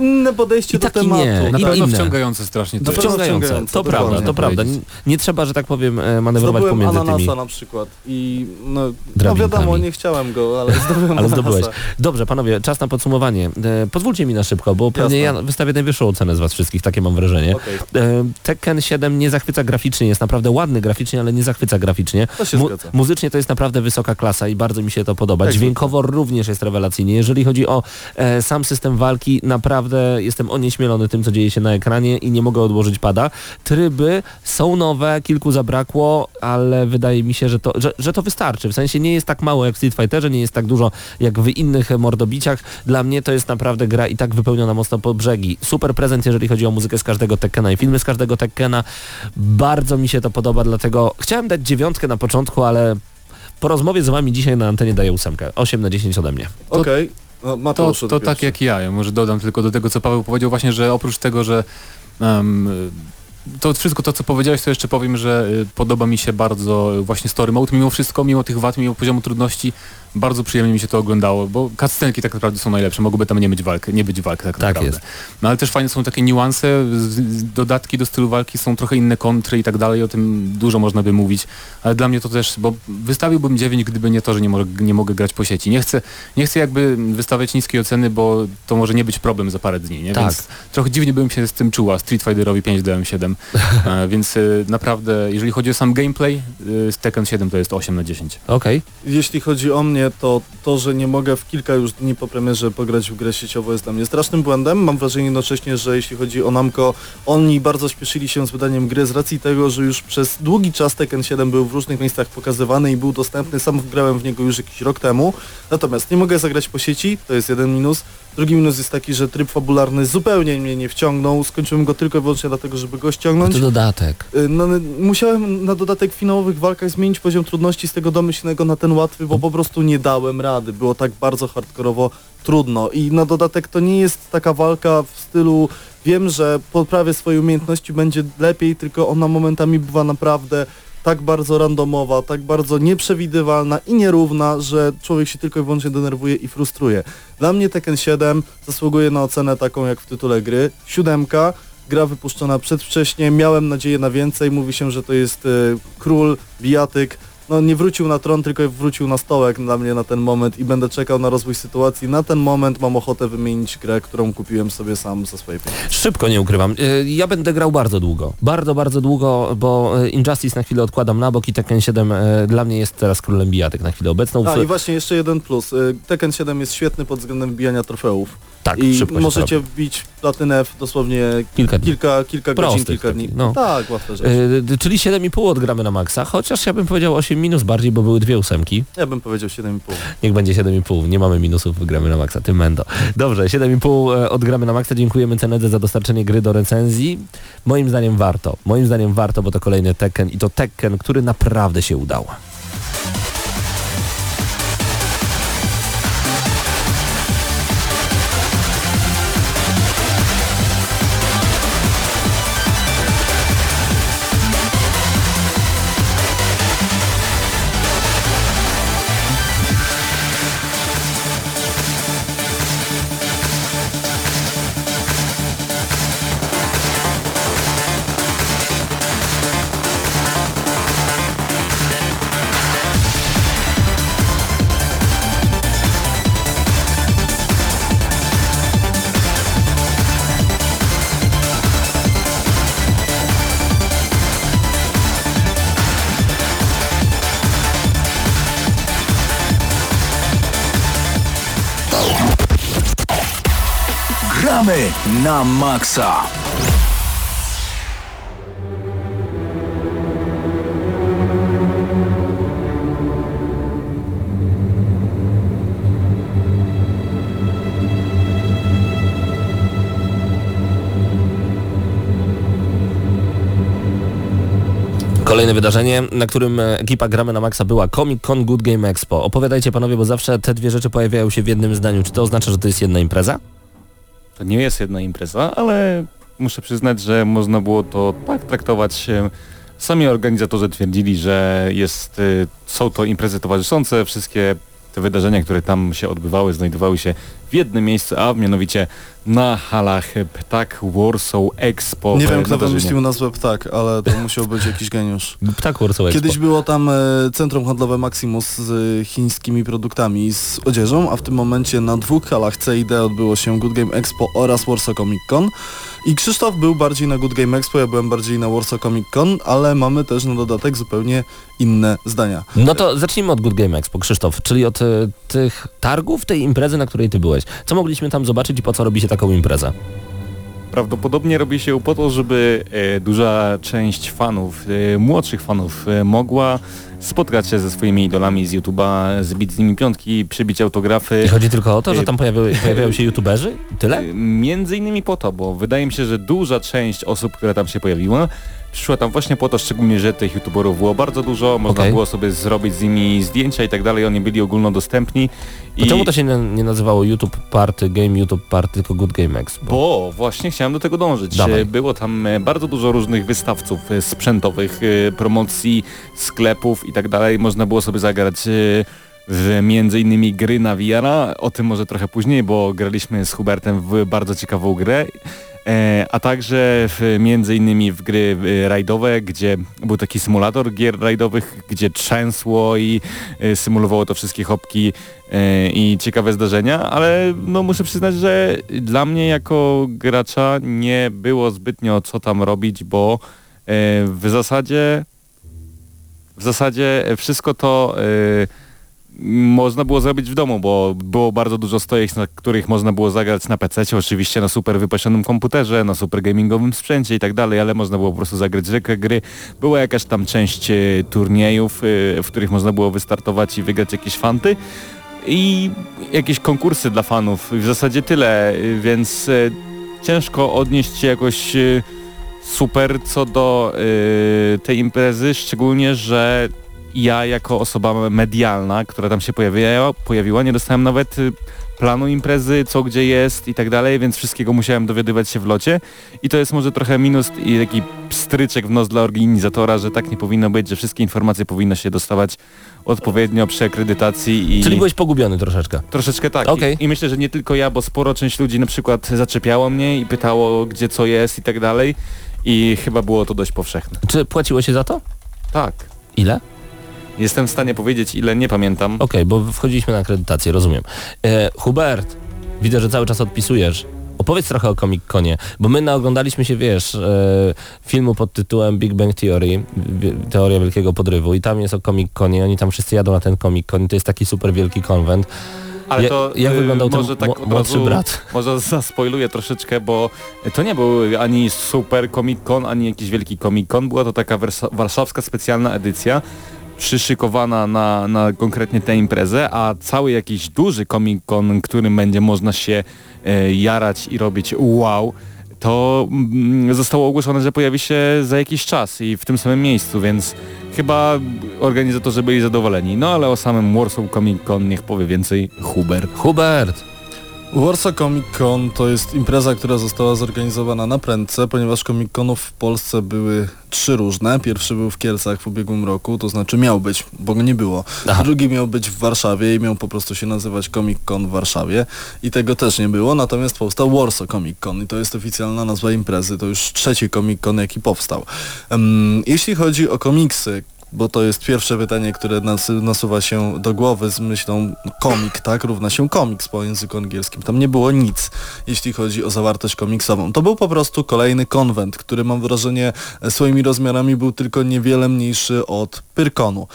inne podejście I do tak i tematu. nie. Na I pewno inne. wciągające strasznie to wciągające. wciągające, To prawda, to prawda. Nie, nie trzeba, że tak powiem, e, manewrować Zdobyłem pomiędzy ananasa tymi. na przykład i no, no wiadomo, nie chciałem go, ale zdobyłem Ale ananasa. zdobyłeś. Dobrze, panowie, czas na podsumowanie. E, pozwólcie mi na szybko, bo pewnie Jasne. ja wystawię najwyższą ocenę z was wszystkich, takie mam wrażenie. Okej, E, Tekken 7 nie zachwyca graficznie, jest naprawdę ładny graficznie, ale nie zachwyca graficznie. to się Mu- zgadza. muzycznie to jest naprawdę wysoka klasa i bardzo mi się to podoba. Tak, Dźwiękowo również jest rewelacyjnie. Jeżeli chodzi o e, sam system walki, naprawdę jestem onieśmielony tym, co dzieje się na ekranie i nie mogę odłożyć pada. Tryby są nowe, kilku zabrakło, ale wydaje mi się, że to, że, że to wystarczy. W sensie nie jest tak mało jak w Street Fighterze, nie jest tak dużo jak w innych mordobiciach. Dla mnie to jest naprawdę gra i tak wypełniona mocno po brzegi. Super prezent, jeżeli chodzi o muzykę z każdego Tekkena i filmy z każdego Tekkena. Bardzo mi się to podoba, dlatego chciałem dać dziewiątkę na początku, ale po rozmowie z wami dzisiaj na antenie daję ósemkę. 8 na 10 ode mnie. Okej, no, To, to odbierz. tak jak ja, ja może dodam tylko do tego, co Paweł powiedział właśnie, że oprócz tego, że em, to wszystko to, co powiedziałeś, to jeszcze powiem, że y, podoba mi się bardzo właśnie story mode, mimo wszystko, mimo tych wad, mimo poziomu trudności, bardzo przyjemnie mi się to oglądało, bo cutscenki tak naprawdę są najlepsze, mogłoby tam nie być walk, nie być walk tak, Tak naprawdę. jest. No ale też fajne są takie niuanse, dodatki do stylu walki są trochę inne kontry i tak dalej, o tym dużo można by mówić, ale dla mnie to też, bo wystawiłbym 9, gdyby nie to, że nie, mo nie mogę grać po sieci. Nie chcę, nie chcę jakby wystawiać niskiej oceny, bo to może nie być problem za parę dni, nie? Tak. Więc trochę dziwnie bym się z tym czuła, Street Fighterowi 5 DM7, e, więc e, naprawdę, jeżeli chodzi o sam gameplay, e, z Tekken 7 to jest 8 na 10. Okej. Jeśli chodzi o mnie, to to, że nie mogę w kilka już dni po premierze pograć w grę sieciową jest dla mnie strasznym błędem. Mam wrażenie jednocześnie, że jeśli chodzi o Namco, oni bardzo śpieszyli się z wydaniem gry z racji tego, że już przez długi czas Tekken 7 był w różnych miejscach pokazywany i był dostępny. Sam grałem w niego już jakiś rok temu. Natomiast nie mogę zagrać po sieci, to jest jeden minus. Drugi minus jest taki, że tryb fabularny zupełnie mnie nie wciągnął. Skończyłem go tylko i wyłącznie dlatego, żeby go ściągnąć. To dodatek. Y, No, musiałem na dodatek w finałowych walkach zmienić poziom trudności z tego domyślnego na ten łatwy, bo po prostu nie dałem rady. Było tak bardzo hardkorowo trudno. I na dodatek to nie jest taka walka w stylu wiem, że poprawię swoje umiejętności, będzie lepiej, tylko ona momentami bywa naprawdę tak bardzo randomowa, tak bardzo nieprzewidywalna i nierówna, że człowiek się tylko i wyłącznie denerwuje i frustruje. Dla mnie Tekken 7 zasługuje na ocenę taką jak w tytule gry. Siódemka, gra wypuszczona przedwcześnie, miałem nadzieję na więcej, mówi się, że to jest e, król, bijatyk, no nie wrócił na tron, tylko wrócił na stołek dla mnie na ten moment i będę czekał na rozwój sytuacji. Na ten moment mam ochotę wymienić grę, którą kupiłem sobie sam za swoje pieniądze. Szybko nie ukrywam. Y, Ja będę grał bardzo długo. Bardzo, bardzo długo, bo y, Injustice na chwilę odkładam na bok i Tekken 7 y, dla mnie jest teraz królem bijatek na chwilę obecną. A i właśnie jeszcze jeden plus. Tekken 7 jest świetny pod względem wbijania trofeów. Tak, I szybko możecie wbić platynę w dosłownie Kilka dni. kilka, kilka godzin, kilka dni. no. Tak, łatwe rzeczy. Y, czyli 7,5 odgramy na maksa, chociaż ja bym powiedział 8 minus bardziej, bo były dwie ósemki. Ja bym powiedział 7,5. Niech będzie 7,5, nie mamy minusów, wygramy na maksa, tym mendo. Dobrze, 7,5 e, odgramy na maksa, dziękujemy Cenedze za dostarczenie gry do recenzji. Moim zdaniem warto, moim zdaniem warto, bo to kolejny Tekken i to Tekken, który naprawdę się udał. Na maksa. Kolejne wydarzenie, na którym ekipa Gramy na Maxa była Comic Con Good Game Expo. Opowiadajcie panowie, bo zawsze te dwie rzeczy pojawiają się w jednym zdaniu. Czy to oznacza, że to jest jedna impreza? To nie jest jedna impreza, ale muszę przyznać, że można było to tak traktować. Sami organizatorzy twierdzili, że jest, e, są to imprezy towarzyszące, wszystkie te wydarzenia, które tam się odbywały, znajdowały się w jednym miejscu, a mianowicie na halach Ptak Warsaw Expo. Nie wiem, kto wymyślił nazwę ptak, ale to musiał być jakiś geniusz. Ptak Warsaw Expo. Kiedyś było tam e, centrum handlowe Maximus z chińskimi produktami z odzieżą, a w tym momencie na dwóch halach CID odbyło się Good Game Expo oraz Warsaw Comic Con. I Krzysztof był bardziej na Good Game Expo, ja byłem bardziej na Warsaw Comic Con, ale mamy też na dodatek zupełnie inne zdania. No to zacznijmy od Good Game Expo, Krzysztof, czyli od e, tych targów, tej imprezy, na której ty byłeś. Co mogliśmy tam zobaczyć i po co robi się taką imprezę? Prawdopodobnie robi się po to, żeby e, duża część fanów, e, młodszych fanów e, mogła spotkać się ze swoimi idolami z YouTube'a, zbić z nimi piątki, przybić autografy. I chodzi tylko o to, że tam pojawiają, pojawiają się youtuberzy? Tyle? Między innymi po to, bo wydaje mi się, że duża część osób, która tam się pojawiła, przyszła tam właśnie po to, szczególnie, że tych youtuberów było bardzo dużo, można Okej. było sobie zrobić z nimi zdjęcia i tak dalej, oni byli ogólnodostępni. To czemu to się nie, nie nazywało YouTube Party, Game YouTube Party, tylko Good Game Expo? Bo właśnie chciałem do tego dążyć. Dawaj. E, Było tam e, bardzo dużo różnych wystawców e, sprzętowych, promocji, sklepów i tak dalej. Można było sobie zagrać w między innymi gry na VR-a. O tym może trochę później, bo graliśmy z Hubertem w bardzo ciekawą grę. E, a także w, między innymi w gry e, rajdowe, gdzie był taki symulator gier rajdowych, gdzie trzęsło i e, symulowało to wszystkie hopki e, i ciekawe zdarzenia, ale no muszę przyznać, że dla mnie jako gracza nie było zbytnio co tam robić, bo e, w zasadzie w zasadzie wszystko to e, można było zrobić w domu, bo było bardzo dużo stojek, na których można było zagrać na PC, oczywiście na super wypasionym komputerze, na super gamingowym sprzęcie i tak dalej, ale można było po prostu zagrać zwykłe gry. Była jakaś tam część e, turniejów, e, w których można było wystartować i wygrać jakieś fanty i jakieś konkursy dla fanów. W zasadzie tyle, e, więc ciężko odnieść się jakoś super co do tej imprezy, szczególnie, że ja jako osoba medialna, która tam się pojawiła, pojawiła nie dostałem nawet y, planu imprezy, co gdzie jest i tak dalej, więc wszystkiego musiałem dowiadywać się w locie i to jest może trochę minus i taki pstryczek w nos dla organizatora, że tak nie powinno być, że wszystkie informacje powinno się dostawać odpowiednio przy akredytacji i... Czyli byłeś pogubiony troszeczkę. Troszeczkę tak. Okej. I, I myślę, że nie tylko ja, bo sporo część ludzi na przykład zaczepiało mnie i pytało, gdzie co jest i tak dalej. I chyba było to dość powszechne. Czy płaciło się za to? Tak. Ile? Jestem w stanie powiedzieć, ile nie pamiętam. Okej, bo wchodziliśmy na akredytację, rozumiem. E, Hubert, widzę, że cały czas odpisujesz. Opowiedz trochę o Comic Conie, bo my naoglądaliśmy się, wiesz, e, filmu pod tytułem Big Bang Theory, Teoria Wielkiego Podrywu i tam jest o Comic Conie, oni tam wszyscy jadą na ten Comic Con to jest taki super wielki konwent. Ale Ja- to jak y, wyglądał ten może tak mło- od młodszy razu, brat? Może zaspoiluję troszeczkę, bo to nie był ani super Comic Con, ani jakiś wielki Comic Con. Była to taka warszawska specjalna edycja przyszykowana na, na konkretnie tę imprezę, a cały jakiś duży Comic Con, którym będzie można się e, jarać i robić wow, to mm, zostało ogłoszone, że pojawi się za jakiś czas i w tym samym miejscu, więc chyba organizatorzy byli zadowoleni. No ale o samym Warsaw Comic Con niech powie więcej Hubert. Hubert! Warsaw Comic Con to jest impreza, która została zorganizowana na prędce, ponieważ Comic Conów w Polsce były trzy różne. Pierwszy był w Kielcach w ubiegłym roku, to znaczy miał być, bo go nie było. Aha. Drugi miał być w Warszawie i miał po prostu się nazywać Comic Con w Warszawie i tego też nie było, natomiast powstał Warsaw Comic Con i to jest oficjalna nazwa imprezy, to już trzeci Comic Con jaki powstał. Em, jeśli chodzi o komiksy, bo to jest pierwsze pytanie, które nas, nasuwa się do głowy z myślą no, komik, tak, równa się komiks po języku angielskim. Tam nie było nic, jeśli chodzi o zawartość komiksową. To był po prostu kolejny konwent, który mam wrażenie swoimi rozmiarami był tylko niewiele mniejszy od Pyrkonu.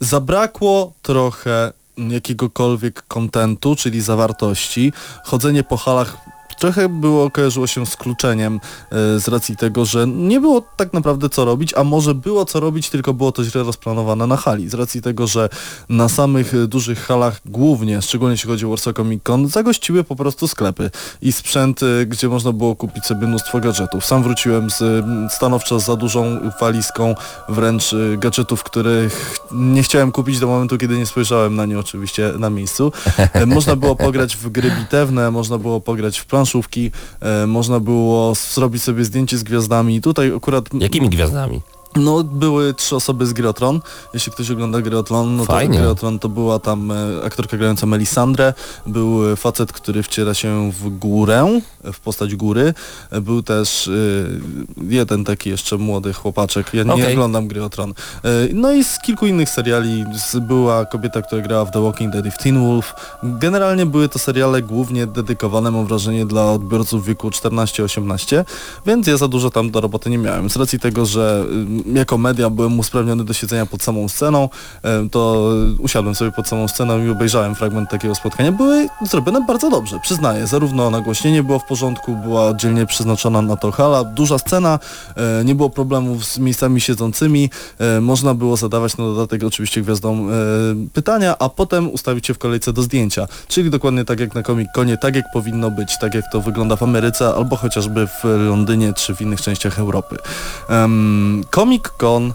Zabrakło trochę jakiegokolwiek kontentu, czyli zawartości. Chodzenie po halach trochę było, kojarzyło się z kluczeniem e, z racji tego, że nie było tak naprawdę co robić, a może było co robić, tylko było to źle rozplanowane na hali. Z racji tego, że na samych e, dużych halach głównie, szczególnie jeśli chodzi o Warsaw Comic Con, zagościły po prostu sklepy i sprzęt, e, gdzie można było kupić sobie mnóstwo gadżetów. Sam wróciłem z stanowczo za dużą walizką wręcz gadżetów, których nie chciałem kupić do momentu, kiedy nie spojrzałem na nie oczywiście na miejscu. Można było pograć w gry bitewne, można było pograć w planszówki, e, można było zrobić sobie zdjęcie z gwiazdami. Tutaj akurat Jakimi gwiazdami? No, były trzy osoby z Grotron. Jeśli ktoś ogląda Grotron, no to Fajnie. Grotron to była tam e, aktorka grająca Melisandrę, był e, facet, który wciela się w górę, w postać góry. E, Był też jeden taki jeszcze młody chłopaczek. Ja nie oglądam Gry o Tron. E, No i z kilku innych seriali. Była kobieta, która grała w The Walking Dead i w Teen Wolf. Generalnie były to seriale głównie dedykowane, mam wrażenie, dla odbiorców w wieku 14-18, więc ja za dużo tam do roboty nie miałem. Z racji tego, że jako media byłem usprawniony do siedzenia pod samą sceną, y, to usiadłem sobie pod samą sceną i obejrzałem fragment takiego spotkania. Były zrobione bardzo dobrze, przyznaję. Zarówno nagłośnienie było w porządku, była oddzielnie przeznaczona na to hala, duża scena, y, nie było problemów z miejscami siedzącymi, y, można było zadawać na dodatek oczywiście gwiazdom pytania, a potem ustawić się w kolejce do zdjęcia. Czyli dokładnie tak jak na Comic Conie, tak jak powinno być, tak jak to wygląda w Ameryce albo chociażby w Londynie czy w innych częściach Europy. Um, Comic Con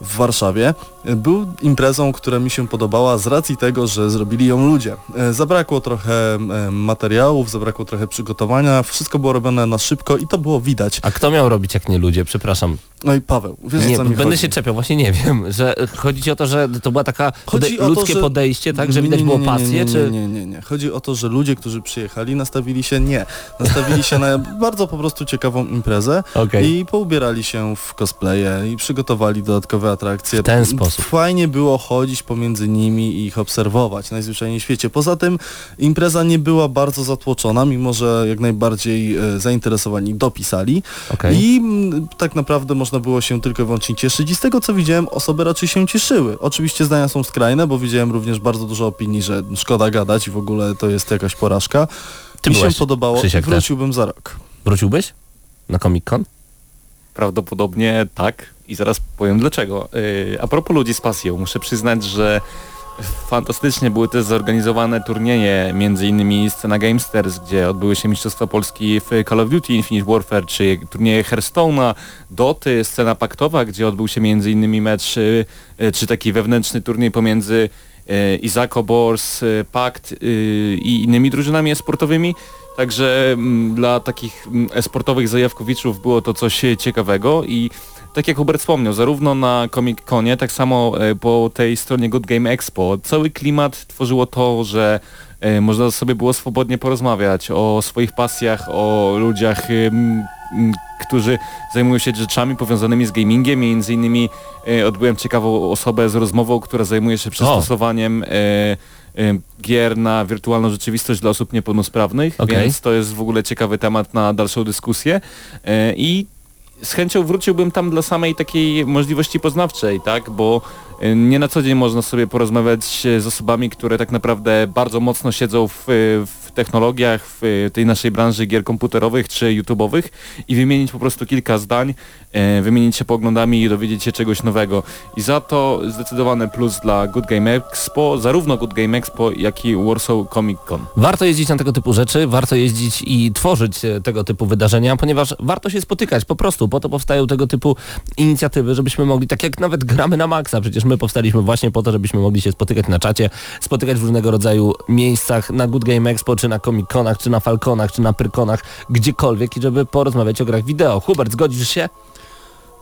w Warszawie był imprezą, która mi się podobała z racji tego, że zrobili ją ludzie. E, Zabrakło trochę e, materiałów, zabrakło trochę przygotowania, wszystko było robione na szybko i to było widać. A kto miał robić jak nie ludzie? Przepraszam. No i Paweł, wiesz Nie, co mi będę chodzi? się czepiał, właśnie nie wiem, że chodzi ci o to, że to była taka pode- to, ludzkie że- podejście, tak, że widać nie, było nie, nie, pasję, nie, czy... Nie, nie, nie. Chodzi o to, że ludzie, którzy przyjechali, nastawili się nie. Nastawili się na bardzo po prostu ciekawą imprezę Okej. i poubierali się w cosplaye i przygotowali dodatkowe atrakcje. W ten sposób. Fajnie było chodzić pomiędzy nimi i ich obserwować najzwyczajniej w świecie. Poza tym impreza nie była bardzo zatłoczona, mimo że jak najbardziej e, zainteresowani dopisali. Okej. I mm, tak naprawdę można było się tylko i wyłącznie cieszyć i z tego co widziałem osoby raczej się cieszyły. Oczywiście zdania są skrajne, bo widziałem również bardzo dużo opinii, że szkoda gadać i w ogóle to jest jakaś porażka. Ty Mi się byłeś, podobało i Krzysiek, wróciłbym za rok. Wróciłbyś na Comic Con? Prawdopodobnie tak i zaraz powiem dlaczego. Yy, a propos ludzi z pasją, muszę przyznać, że fantastycznie były też zorganizowane turnieje, między innymi Scena Gamesters, gdzie odbyły się Mistrzostwa Polski w Call of Duty Infinite Warfare, czy turnieje Hearthstone'a, Doty, scena paktowa, gdzie odbył się między innymi mecz, yy, yy, czy taki wewnętrzny turniej pomiędzy Izako Bors, Pakt i innymi drużynami esportowymi. Także mm, dla takich mm, esportowych zajawkowiczów było to coś ciekawego i tak jak Hubert wspomniał, zarówno na Comic Conie, tak samo e, po tej stronie Good Game Expo, cały klimat tworzyło to, że e, można sobie było swobodnie porozmawiać o swoich pasjach, o ludziach, e, którzy zajmują się rzeczami powiązanymi z gamingiem. Między innymi e, odbyłem ciekawą osobę z rozmową, która zajmuje się przystosowaniem e, e, gier na wirtualną rzeczywistość dla osób niepełnosprawnych, Okej. więc to jest w ogóle ciekawy temat na dalszą dyskusję. E, I z chęcią wróciłbym tam dla samej takiej możliwości poznawczej, tak, bo y, nie na co dzień można sobie porozmawiać e, z osobami, które tak naprawdę bardzo mocno siedzą w, w technologiach, w y, tej naszej branży gier komputerowych czy YouTube'owych i wymienić po prostu kilka zdań, e, wymienić się poglądami i dowiedzieć się czegoś nowego. I za to zdecydowany plus dla Good Game Expo, zarówno Good Game Expo, jak i Warsaw Comic Con. Warto jeździć na tego typu rzeczy, warto jeździć i tworzyć e, tego typu wydarzenia, ponieważ warto się spotykać po prostu, po to powstają tego typu inicjatywy, żebyśmy mogli, tak jak nawet gramy na maksa, przecież my powstaliśmy właśnie po to, żebyśmy mogli się spotykać na czacie, spotykać w różnego rodzaju miejscach, na Good Game Expo, czy na Comic Conach, czy na Falconach, czy na Pyrkonach, gdziekolwiek i żeby porozmawiać o grach wideo. Hubert, zgodzisz się?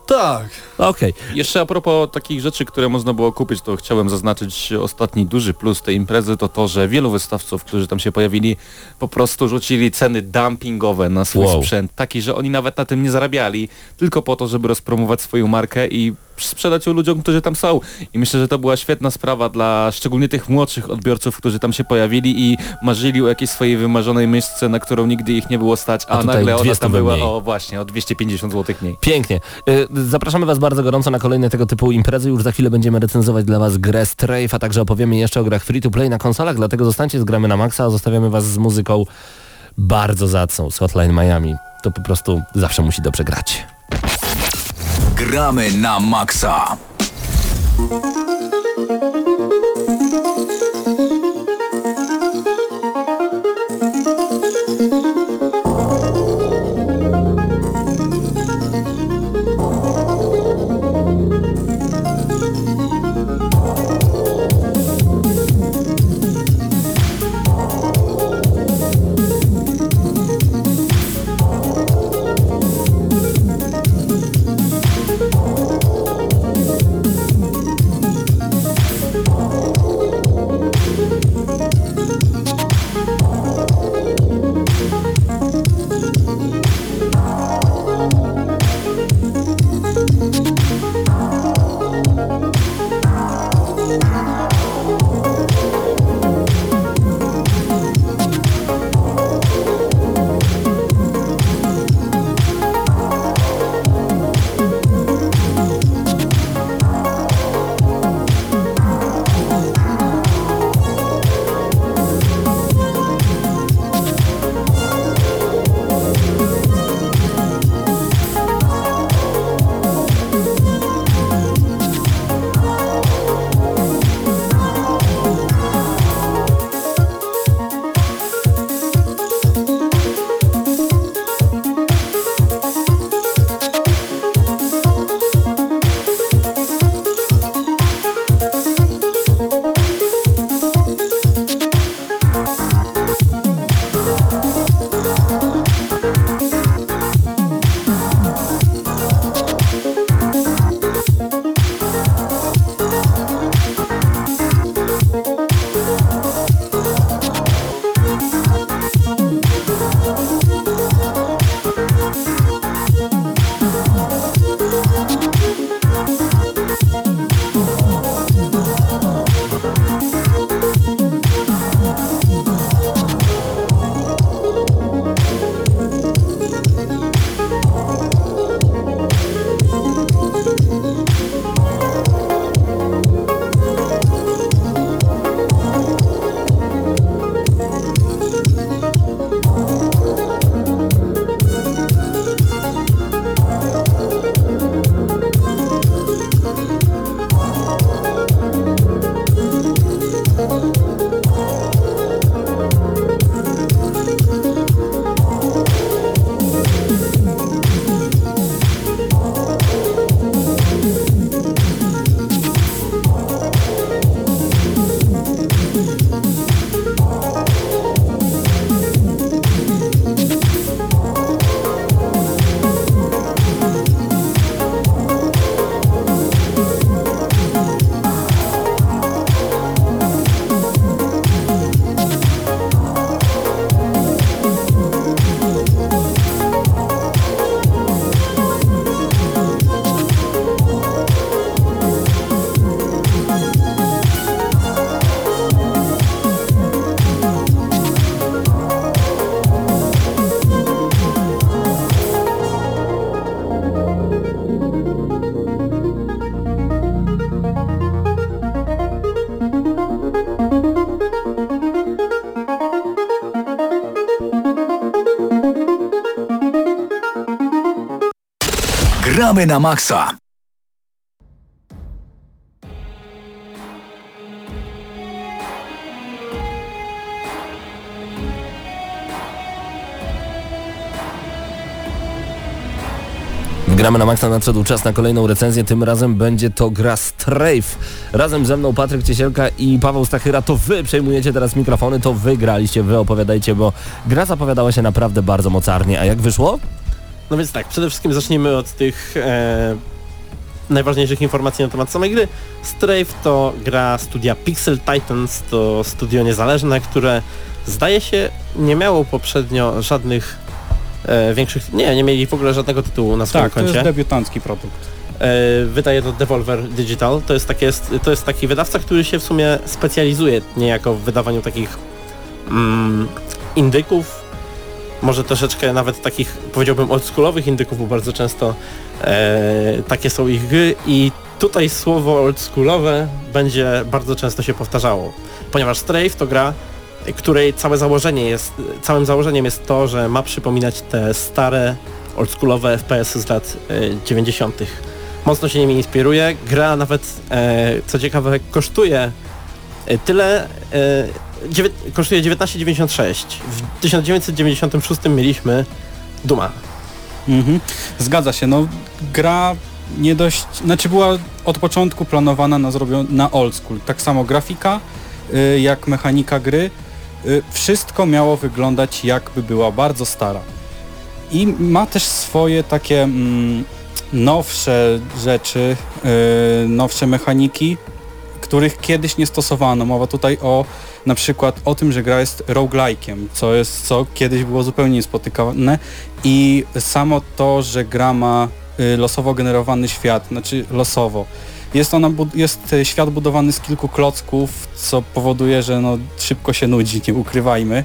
Tak, Okej. Jeszcze a propos takich rzeczy, które można było kupić, to chciałem zaznaczyć ostatni duży plus tej imprezy to to, że wielu wystawców, którzy tam się pojawili, po prostu rzucili ceny dumpingowe na swój Wow. sprzęt, taki, że oni nawet na tym nie zarabiali, tylko po to, żeby rozpromować swoją markę i sprzedać ją ludziom, którzy tam są. I myślę, że to była świetna sprawa dla szczególnie tych młodszych odbiorców, którzy tam się pojawili i marzyli o jakiejś swojej wymarzonej myszce, na którą nigdy ich nie było stać, A a, nagle ona 200 tam była mniej. o właśnie o 250 zł mniej. Pięknie. Y, Zapraszamy Was bardzo gorąco na kolejne tego typu imprezy. Już za chwilę będziemy recenzować dla Was grę Strafe, a także opowiemy jeszcze o grach free-to-play na konsolach, dlatego zostańcie z Gramy na Maxa, a zostawiamy Was z muzyką bardzo zacną z Hotline Miami. To po prostu zawsze musi dobrze grać. Gramy na maksa. Gramy na maksa. Gramy na maksa, nadszedł czas na kolejną recenzję, tym razem będzie to gra Strafe. Razem ze mną Patryk Ciesielka i Paweł Stachyra, to wy przejmujecie teraz mikrofony, to wy graliście, wy opowiadajcie, bo gra zapowiadała się naprawdę bardzo mocarnie, a jak wyszło? No więc tak, przede wszystkim zacznijmy od tych e, najważniejszych informacji na temat samej gry. Strafe to gra studia Pixel Titans, to studio niezależne, które zdaje się nie miało poprzednio żadnych e, większych... Nie, nie mieli w ogóle żadnego tytułu na swoim Tak, to koncie. jest debiutancki produkt. E, wydaje to Devolver Digital. To jest, takie, to jest taki wydawca, który się w sumie specjalizuje niejako w wydawaniu takich mm, indyków, może troszeczkę nawet takich, powiedziałbym, oldschoolowych indyków, bo bardzo często e, takie są ich gry i tutaj słowo oldschoolowe będzie bardzo często się powtarzało, ponieważ Strafe to gra, której całe założenie jest, całym założeniem jest to, że ma przypominać te stare, oldschoolowe FPS z lat e, 90. Mocno się nimi inspiruje. Gra nawet, e, co ciekawe, kosztuje e, tyle, e, kosztuje 19,96. W 1996 mieliśmy Duma. Mhm. Zgadza się, no gra nie dość, znaczy była od początku planowana na, zrobią, na old school. Tak samo grafika, y, jak mechanika gry, y, wszystko miało wyglądać jakby była bardzo stara. I ma też swoje takie mm, nowsze rzeczy, y, nowsze mechaniki, których kiedyś nie stosowano. Mowa tutaj o na przykład o tym, że gra jest roguelike'iem, co jest co kiedyś było zupełnie niespotykane i samo to, że gra ma y, losowo generowany świat, znaczy losowo. Jest, ona, jest y, świat budowany z kilku klocków, co powoduje, że no, szybko się nudzi, nie ukrywajmy.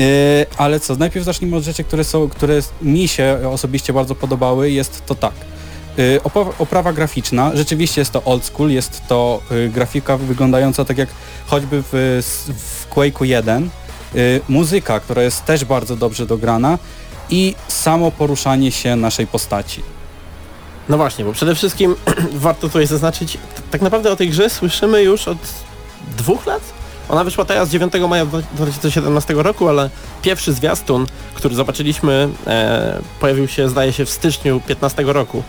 Y, ale co, najpierw zacznijmy od rzeczy, które, są, które mi się osobiście bardzo podobały. Jest to tak. Y, oprawa graficzna, rzeczywiście jest to old school, jest to y, grafika wyglądająca tak jak choćby w, w Quake'u 1. Y, muzyka, która jest też bardzo dobrze dograna i samo poruszanie się naszej postaci. No właśnie, bo przede wszystkim warto tutaj zaznaczyć, tak naprawdę o tej grze słyszymy już od dwóch lat? Ona wyszła teraz 9 maja 2017 roku, ale pierwszy zwiastun, który zobaczyliśmy, e, pojawił się zdaje się w styczniu 15 roku.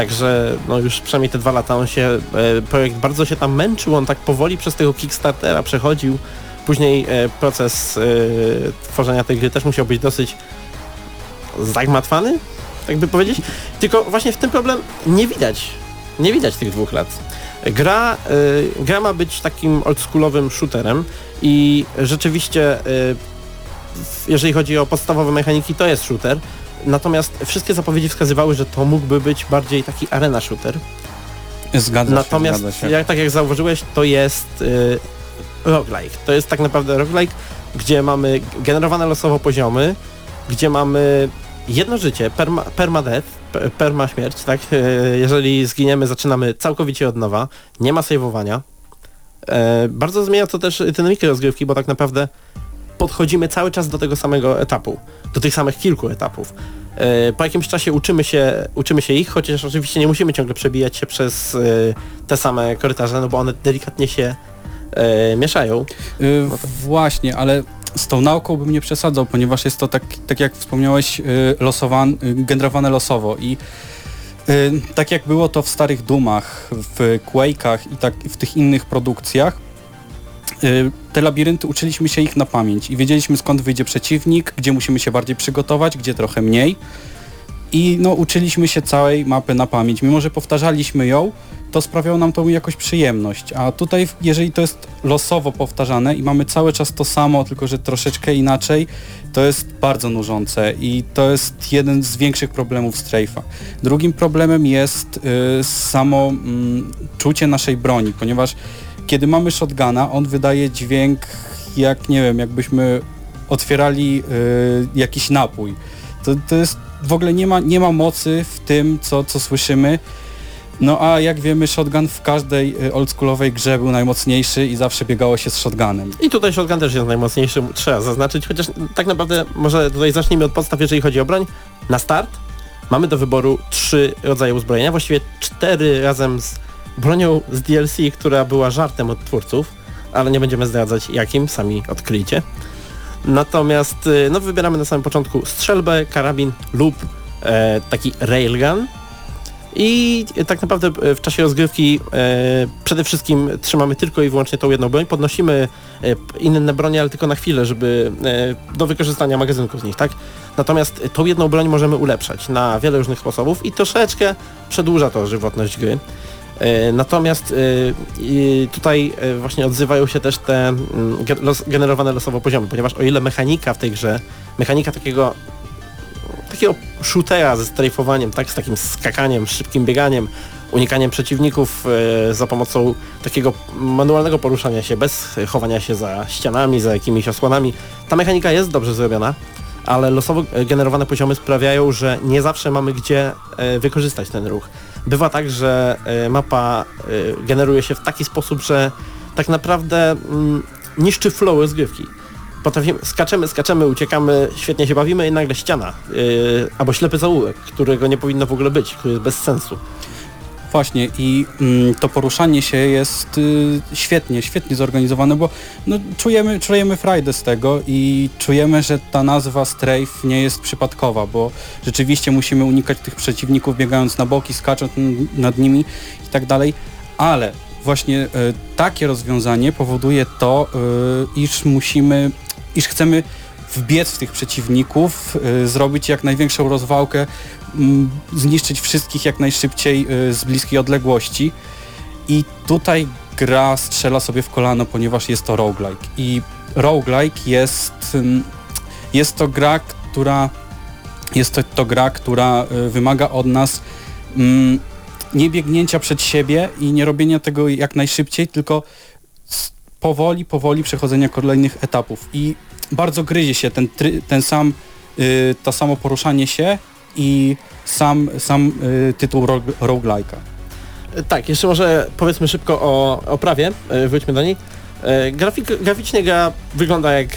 Także no już przynajmniej te dwa lata on się, e, projekt bardzo się tam męczył, on tak powoli przez tego Kickstartera przechodził. Później e, proces e, tworzenia tej gry też musiał być dosyć zagmatwany, tak by powiedzieć. Tylko właśnie w tym problem nie widać, nie widać tych dwóch lat. Gra, gra ma być takim oldschoolowym shooterem i rzeczywiście jeżeli chodzi o podstawowe mechaniki to jest shooter, natomiast wszystkie zapowiedzi wskazywały, że to mógłby być bardziej taki arena shooter. Zgadza Natomiast się, zgadza się. jak, tak jak zauważyłeś, to jest y, roguelike. To jest tak naprawdę roguelike, gdzie mamy generowane losowo poziomy, gdzie mamy jedno życie, perma, pe- perma śmierć, tak? Jeżeli zginiemy, zaczynamy całkowicie od nowa, nie ma saveowania. E, bardzo zmienia to też dynamikę rozgrywki, bo tak naprawdę podchodzimy cały czas do tego samego etapu, do tych samych kilku etapów. E, Po jakimś czasie uczymy się, uczymy się ich, chociaż oczywiście nie musimy ciągle przebijać się przez e, te same korytarze, no bo one delikatnie się e, mieszają. Y, Właśnie, ale z tą nauką bym nie przesadzał, ponieważ jest to tak, tak jak wspomniałeś, losowan, generowane losowo i tak jak było to w starych Dumach, w Quake'ach i tak w tych innych produkcjach, te labirynty uczyliśmy się ich na pamięć i wiedzieliśmy skąd wyjdzie przeciwnik, gdzie musimy się bardziej przygotować, gdzie trochę mniej. I no, uczyliśmy się całej mapy na pamięć. Mimo, że powtarzaliśmy ją, to sprawiało nam to jakoś przyjemność. A tutaj, jeżeli to jest losowo powtarzane i mamy cały czas to samo, tylko że troszeczkę inaczej, to jest bardzo nużące i to jest jeden z większych problemów Strafe'a. Drugim problemem jest y, samo mm, czucie naszej broni, ponieważ kiedy mamy shotguna, on wydaje dźwięk jak, nie wiem, jakbyśmy otwierali y, jakiś napój. To, to jest w ogóle nie ma, nie ma mocy w tym, co, co słyszymy. No a jak wiemy, shotgun w każdej y, oldschoolowej grze był najmocniejszy i zawsze biegało się z shotgunem. I tutaj shotgun też jest najmocniejszy, trzeba zaznaczyć, chociaż tak naprawdę może tutaj zacznijmy od podstaw, jeżeli chodzi o broń. Na start mamy do wyboru trzy rodzaje uzbrojenia, właściwie cztery razem z bronią z DLC, która była żartem od twórców, ale nie będziemy zdradzać jakim, sami odkryjcie. Natomiast y, no, wybieramy na samym początku strzelbę, karabin lub e, taki railgun. I tak naprawdę e, w czasie rozgrywki e, przede wszystkim trzymamy tylko i wyłącznie tą jedną broń, podnosimy inne bronie, ale tylko na chwilę, żeby e, do wykorzystania magazynków z nich, tak? Natomiast tą jedną broń możemy ulepszać na wiele różnych sposobów i troszeczkę przedłuża to żywotność gry. E, Natomiast e, tutaj e, właśnie odzywają się też te mm, generowane losowo poziomy, ponieważ o ile mechanika w tej grze, mechanika takiego takiego shootera ze strajfowaniem, tak, z takim skakaniem, szybkim bieganiem, unikaniem przeciwników za pomocą takiego manualnego poruszania się, bez chowania się za ścianami, za jakimiś osłonami. Ta mechanika jest dobrze zrobiona, ale losowo generowane poziomy sprawiają, że nie zawsze mamy gdzie wykorzystać ten ruch. Bywa tak, że e, mapa e, generuje się w taki sposób, że tak naprawdę mm, niszczy flow rozgrywki. Potrafimy, skaczemy, skaczemy, uciekamy, świetnie się bawimy i nagle ściana. Yy, albo ślepy zaułek, którego nie powinno w ogóle być, który jest bez sensu. Właśnie i mm, to poruszanie się jest y, świetnie, świetnie zorganizowane, bo no, czujemy, czujemy frajdę z tego i czujemy, że ta nazwa strafe nie jest przypadkowa, bo rzeczywiście musimy unikać tych przeciwników biegając na boki, skacząc nad nimi i tak dalej, ale właśnie y, takie rozwiązanie powoduje to, y, iż musimy, iż chcemy wbiec w tych przeciwników, y, zrobić jak największą rozwałkę, zniszczyć wszystkich jak najszybciej y, z bliskiej odległości. I tutaj gra strzela sobie w kolano, ponieważ jest to roguelike. I roguelike jest, ym, jest to gra, która jest to, to gra, która y, wymaga od nas mm, nie biegnięcia przed siebie i nie robienia tego jak najszybciej, tylko powoli, powoli przechodzenia kolejnych etapów. I bardzo gryzie się ten, ten sam, y, to samo poruszanie się i sam, sam y, tytuł rogue, roguelike'a. Yy, Tak, jeszcze może powiedzmy szybko o oprawie, yy, wróćmy do niej. Yy, Grafik, graficznie gra wygląda jak,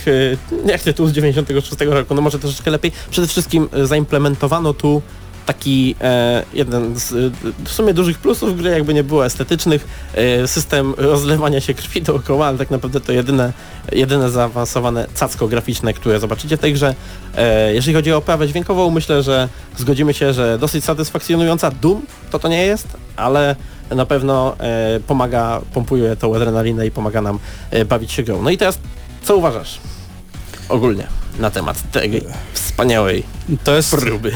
jak tytuł z 96 roku, no może troszeczkę lepiej. Przede wszystkim zaimplementowano tu taki e, jeden z w sumie dużych plusów gry, jakby nie było estetycznych, e, system rozlewania się krwi dookoła, ale tak naprawdę to jedyne, jedyne zaawansowane cacko graficzne, które zobaczycie w tej grze. E, jeżeli chodzi o oprawę dźwiękową, myślę, że zgodzimy się, że dosyć satysfakcjonująca. Doom to to nie jest, ale na pewno e, pomaga, pompuje tą adrenalinę i pomaga nam e, bawić się grą. No i teraz, co uważasz ogólnie na temat tej wspaniałej To jest, próby?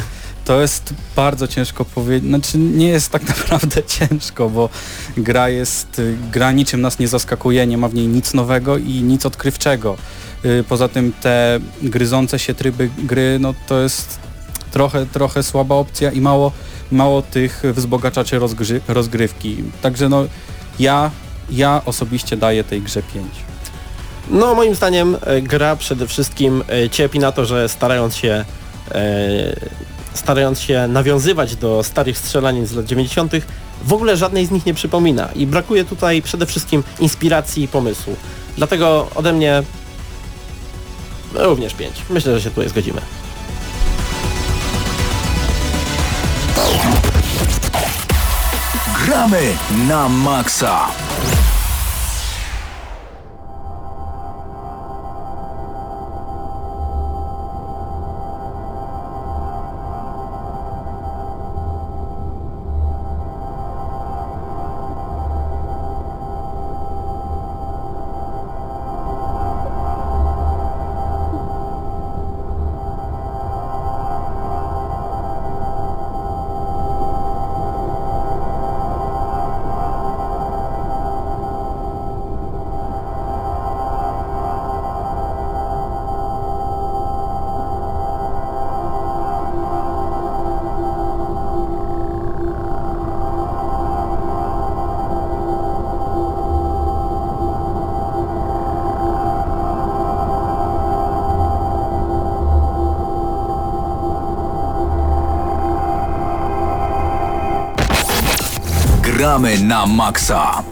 To jest bardzo ciężko powiedzieć, znaczy nie jest tak naprawdę ciężko, bo gra jest, y, gra niczym nas nie zaskakuje, nie ma w niej nic nowego i nic odkrywczego. Y, Poza tym te gryzące się tryby gry, no to jest trochę, trochę słaba opcja i mało, mało tych wzbogaczaczy rozgrywki. Także no ja, ja osobiście daję tej grze 5. No moim zdaniem e, gra przede wszystkim e, cierpi na to, że starając się e, starając się nawiązywać do starych strzelanin z lat 90. w ogóle żadnej z nich nie przypomina i brakuje tutaj przede wszystkim inspiracji i pomysłu. Dlatego ode mnie również 5. Myślę, że się tutaj zgodzimy. Gramy na maksa. Gramy na maksa.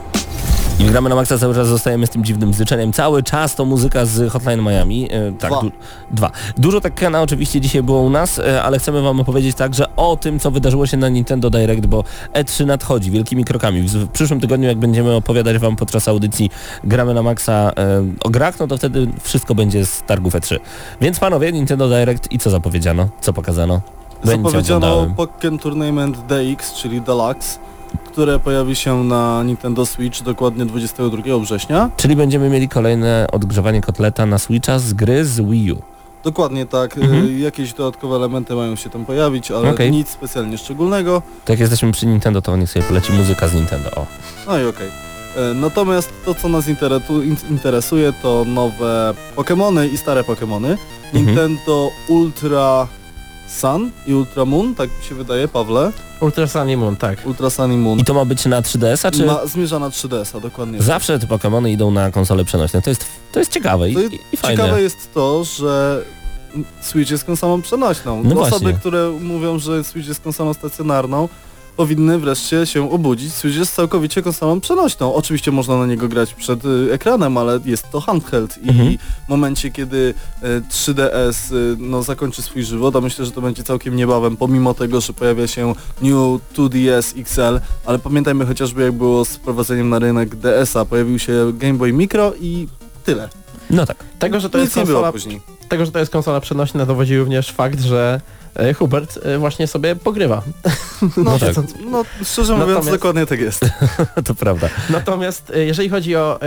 I gramy na maksa cały czas zostajemy z tym dziwnym zyczeniem. Cały czas to muzyka z Hotline Miami. E, tak, Dwa. Du dwa. Dużo Tekkena oczywiście dzisiaj było u nas, e, ale chcemy wam opowiedzieć także o tym, co wydarzyło się na Nintendo Direct, bo E3 nadchodzi wielkimi krokami. W, w przyszłym tygodniu, jak będziemy opowiadać wam podczas audycji gramy na maksa e, o grach, no to wtedy wszystko będzie z targów E3. Więc panowie, Nintendo Direct i co zapowiedziano? Co pokazano? Nie Zapowiedziano. Pokken Tournament DX, czyli Deluxe, które pojawi się na Nintendo Switch dokładnie 22 września. Czyli będziemy mieli kolejne odgrzewanie kotleta na Switcha z gry z Wii U. Dokładnie tak, Mhm. y, jakieś dodatkowe elementy mają się tam pojawić, ale Okej. nic specjalnie szczególnego. To jak jesteśmy przy Nintendo, to niech sobie poleci muzyka z Nintendo. O. No i okej. E, Natomiast to, co nas interesu- in- interesuje, to nowe Pokémony i stare Pokémony. Mhm. Nintendo Ultra Sun i Ultra Moon, tak mi się wydaje, Pawle. Ultra Sun i Moon, tak. Ultra Sun i Moon. I to ma być na 3DS-a, czy Ma, zmierza na 3DS-a, dokładnie. zawsze te Pokémony idą na konsole przenośne? To jest, to jest ciekawe i, To i, i fajne. Ciekawe jest to, że Switch jest konsolą przenośną. No Osoby, właśnie. które mówią, że Switch jest konsolą stacjonarną, powinny wreszcie się obudzić. Switch jest całkowicie konsolą przenośną. Oczywiście można na niego grać przed y, ekranem, ale jest to handheld i Mhm. w momencie, kiedy y, 3DS y, no, zakończy swój żywot, a myślę, że to będzie całkiem niebawem, pomimo tego, że pojawia się New 2DS XL, ale pamiętajmy chociażby jak było z wprowadzeniem na rynek DS-a, pojawił się Game Boy Micro i tyle. No tak. Tego, że to Nic jest konsola, później. tego, że to jest konsola przenośna dowodzi również fakt, że Hubert e, właśnie sobie pogrywa. No tak. Siedząc- No szczerze mówiąc Natomiast- dokładnie tak jest. to prawda. Natomiast e, jeżeli chodzi o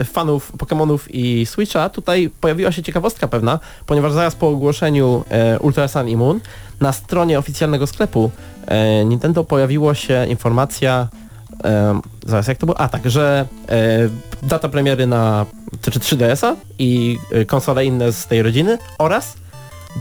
e, fanów Pokémonów i Switcha, tutaj pojawiła się ciekawostka pewna, ponieważ zaraz po ogłoszeniu e, Ultra Sun i Moon na stronie oficjalnego sklepu e, Nintendo pojawiło się informacja e, zaraz jak to było? A tak, że e, data premiery na czy, czy 3DS-a i e, konsole inne z tej rodziny oraz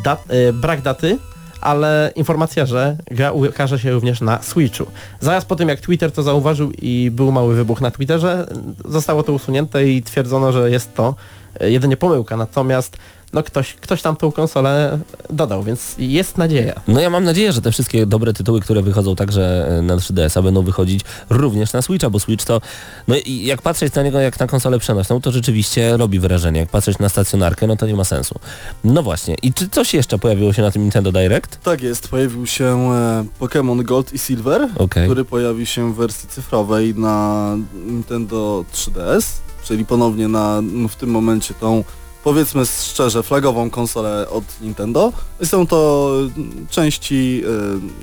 dat, e, brak daty ale informacja, że gra ukaże się również na Switchu. Zaraz po tym jak Twitter to zauważył i był mały wybuch na Twitterze, zostało to usunięte i twierdzono, że jest to jedynie pomyłka, natomiast no ktoś, ktoś tam tą konsolę dodał, więc jest nadzieja. No ja mam nadzieję, że te wszystkie dobre tytuły, które wychodzą także e, na 3DS-a będą wychodzić również na Switcha, bo Switch to, no i jak patrzeć na niego jak na konsolę przenośną, to rzeczywiście robi wrażenie. Jak patrzeć na stacjonarkę, no to nie ma sensu. No właśnie. I czy coś jeszcze pojawiło się na tym Nintendo Direct? Tak jest, pojawił się e, Pokémon Gold i Silver, Okej. który pojawi się w wersji cyfrowej na Nintendo 3DS, czyli ponownie na no, w tym momencie tą powiedzmy szczerze flagową konsolę od Nintendo. Są to części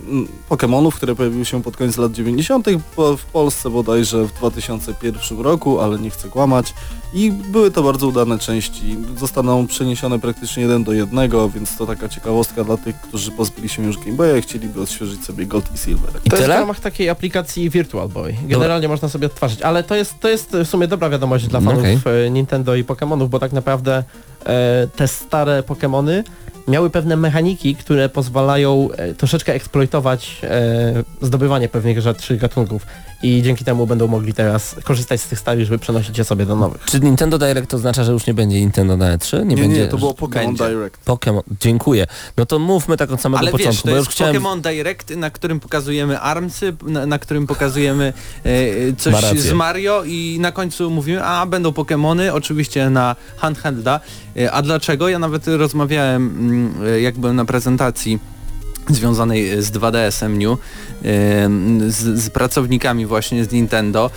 mm, Pokémonów, które pojawiły się pod koniec lat 90. po- w Polsce bodajże w 2001 roku, ale nie chcę kłamać. I były to bardzo udane części. Zostaną przeniesione praktycznie jeden do jednego, więc to taka ciekawostka dla tych, którzy pozbyli się już Game Boya i chcieliby odświeżyć sobie Gold i Silver. I to jest w tyle? ramach takiej aplikacji Virtual Boy. Generalnie można sobie odtwarzać, ale to jest, to jest w sumie dobra wiadomość dla No fanów okej. e, Nintendo i Pokémonów, bo tak naprawdę e, te stare Pokémony miały pewne mechaniki, które pozwalają e, troszeczkę eksploitować e, zdobywanie pewnych rzeczy, gatunków i dzięki temu będą mogli teraz korzystać z tych starych, żeby przenosić je sobie do nowych. Czy Nintendo Direct oznacza, że już nie będzie Nintendo na E3? Nie, Nie, będzie. nie, to było Pokémon Będzie. Direct. Pokémon. Dziękuję. No to mówmy tak od samego Ale początku, wiesz, to bo już jest chciałem... Pokémon Direct, na którym pokazujemy Armsy, na, na którym pokazujemy e, coś Ma rację. z Mario i na końcu mówimy, a będą Pokémony, oczywiście na handhelda. E, a dlaczego? Ja nawet rozmawiałem, mm, e, jak byłem na prezentacji związanej z 2DS-em New, z, z pracownikami właśnie z Nintendo.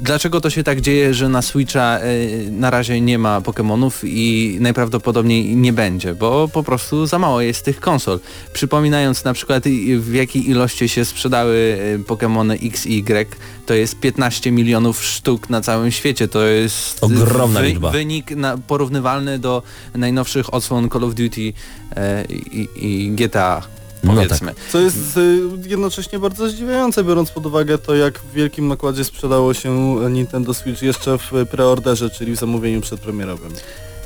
Dlaczego to się tak dzieje, że na Switcha e, na razie nie ma Pokémonów i najprawdopodobniej nie będzie, bo po prostu za mało jest tych konsol. Przypominając na przykład w jakiej ilości się sprzedały e, Pokémony X i Y, to jest 15 milionów sztuk na całym świecie. To jest Ogromna liczba. wynik na, porównywalny do najnowszych odsłon Call of Duty e, i, i GTA. No Powiedzmy. Co jest y, jednocześnie bardzo zdziwiające, biorąc pod uwagę to, jak w wielkim nakładzie sprzedało się Nintendo Switch jeszcze w preorderze, czyli w zamówieniu przedpremierowym.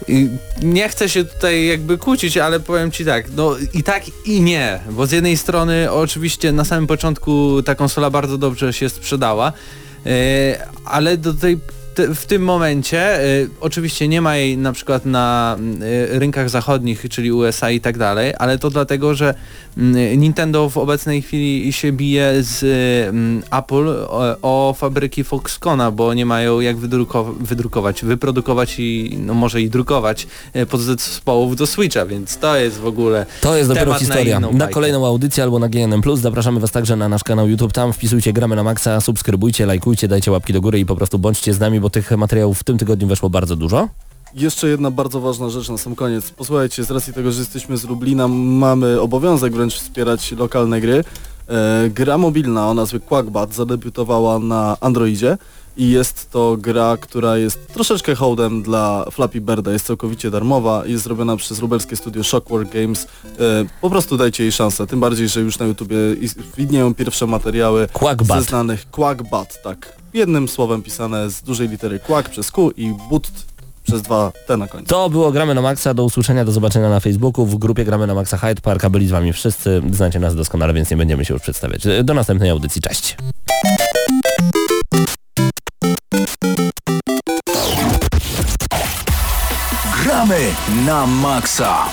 I Nie chcę się tutaj jakby kłócić, ale powiem Ci tak, no i tak i nie, bo z jednej strony oczywiście na samym początku ta konsola bardzo dobrze się sprzedała, e, ale do tej te, w tym momencie y, oczywiście nie ma jej na przykład na y, rynkach zachodnich, czyli USA i tak dalej, ale to dlatego, że y, Nintendo w obecnej chwili się bije z y, Apple o, o fabryki Foxcona, bo nie mają jak wydruko wydrukować, wyprodukować i no może i drukować y, podzespołów do Switcha, więc to jest w ogóle To jest dopiero na historia. Na, bajkę. kolejną audycję albo na GNM+. Zapraszamy Was także na nasz kanał YouTube. Tam wpisujcie Gramy na Maxa, subskrybujcie, lajkujcie, dajcie łapki do góry i po prostu bądźcie z nami, bo tych materiałów w tym tygodniu weszło bardzo dużo. Jeszcze jedna bardzo ważna rzecz na sam koniec. Posłuchajcie, z racji tego, że jesteśmy z Lublina, mamy obowiązek wręcz wspierać lokalne gry. E, gra mobilna o nazwie Quackbat zadebiutowała na Androidzie i jest to gra, która jest troszeczkę hołdem dla Flappy Birda, jest całkowicie darmowa, jest zrobiona przez lubelskie studio Shockwork Games. E, po prostu dajcie jej szansę, tym bardziej, że już na YouTubie widnieją pierwsze materiały Quackbat. ze znanych Quackbat, tak. Jednym słowem pisane z dużej litery Quack przez Q i But przez dwa T na końcu. To było Gramy na Maxa. Do usłyszenia, do zobaczenia na Facebooku. W grupie Gramy na Maxa Hyde Park, a byli z Wami wszyscy. Znacie nas doskonale, więc nie będziemy się już przedstawiać. Do następnej audycji. Cześć. Gramy na maksa.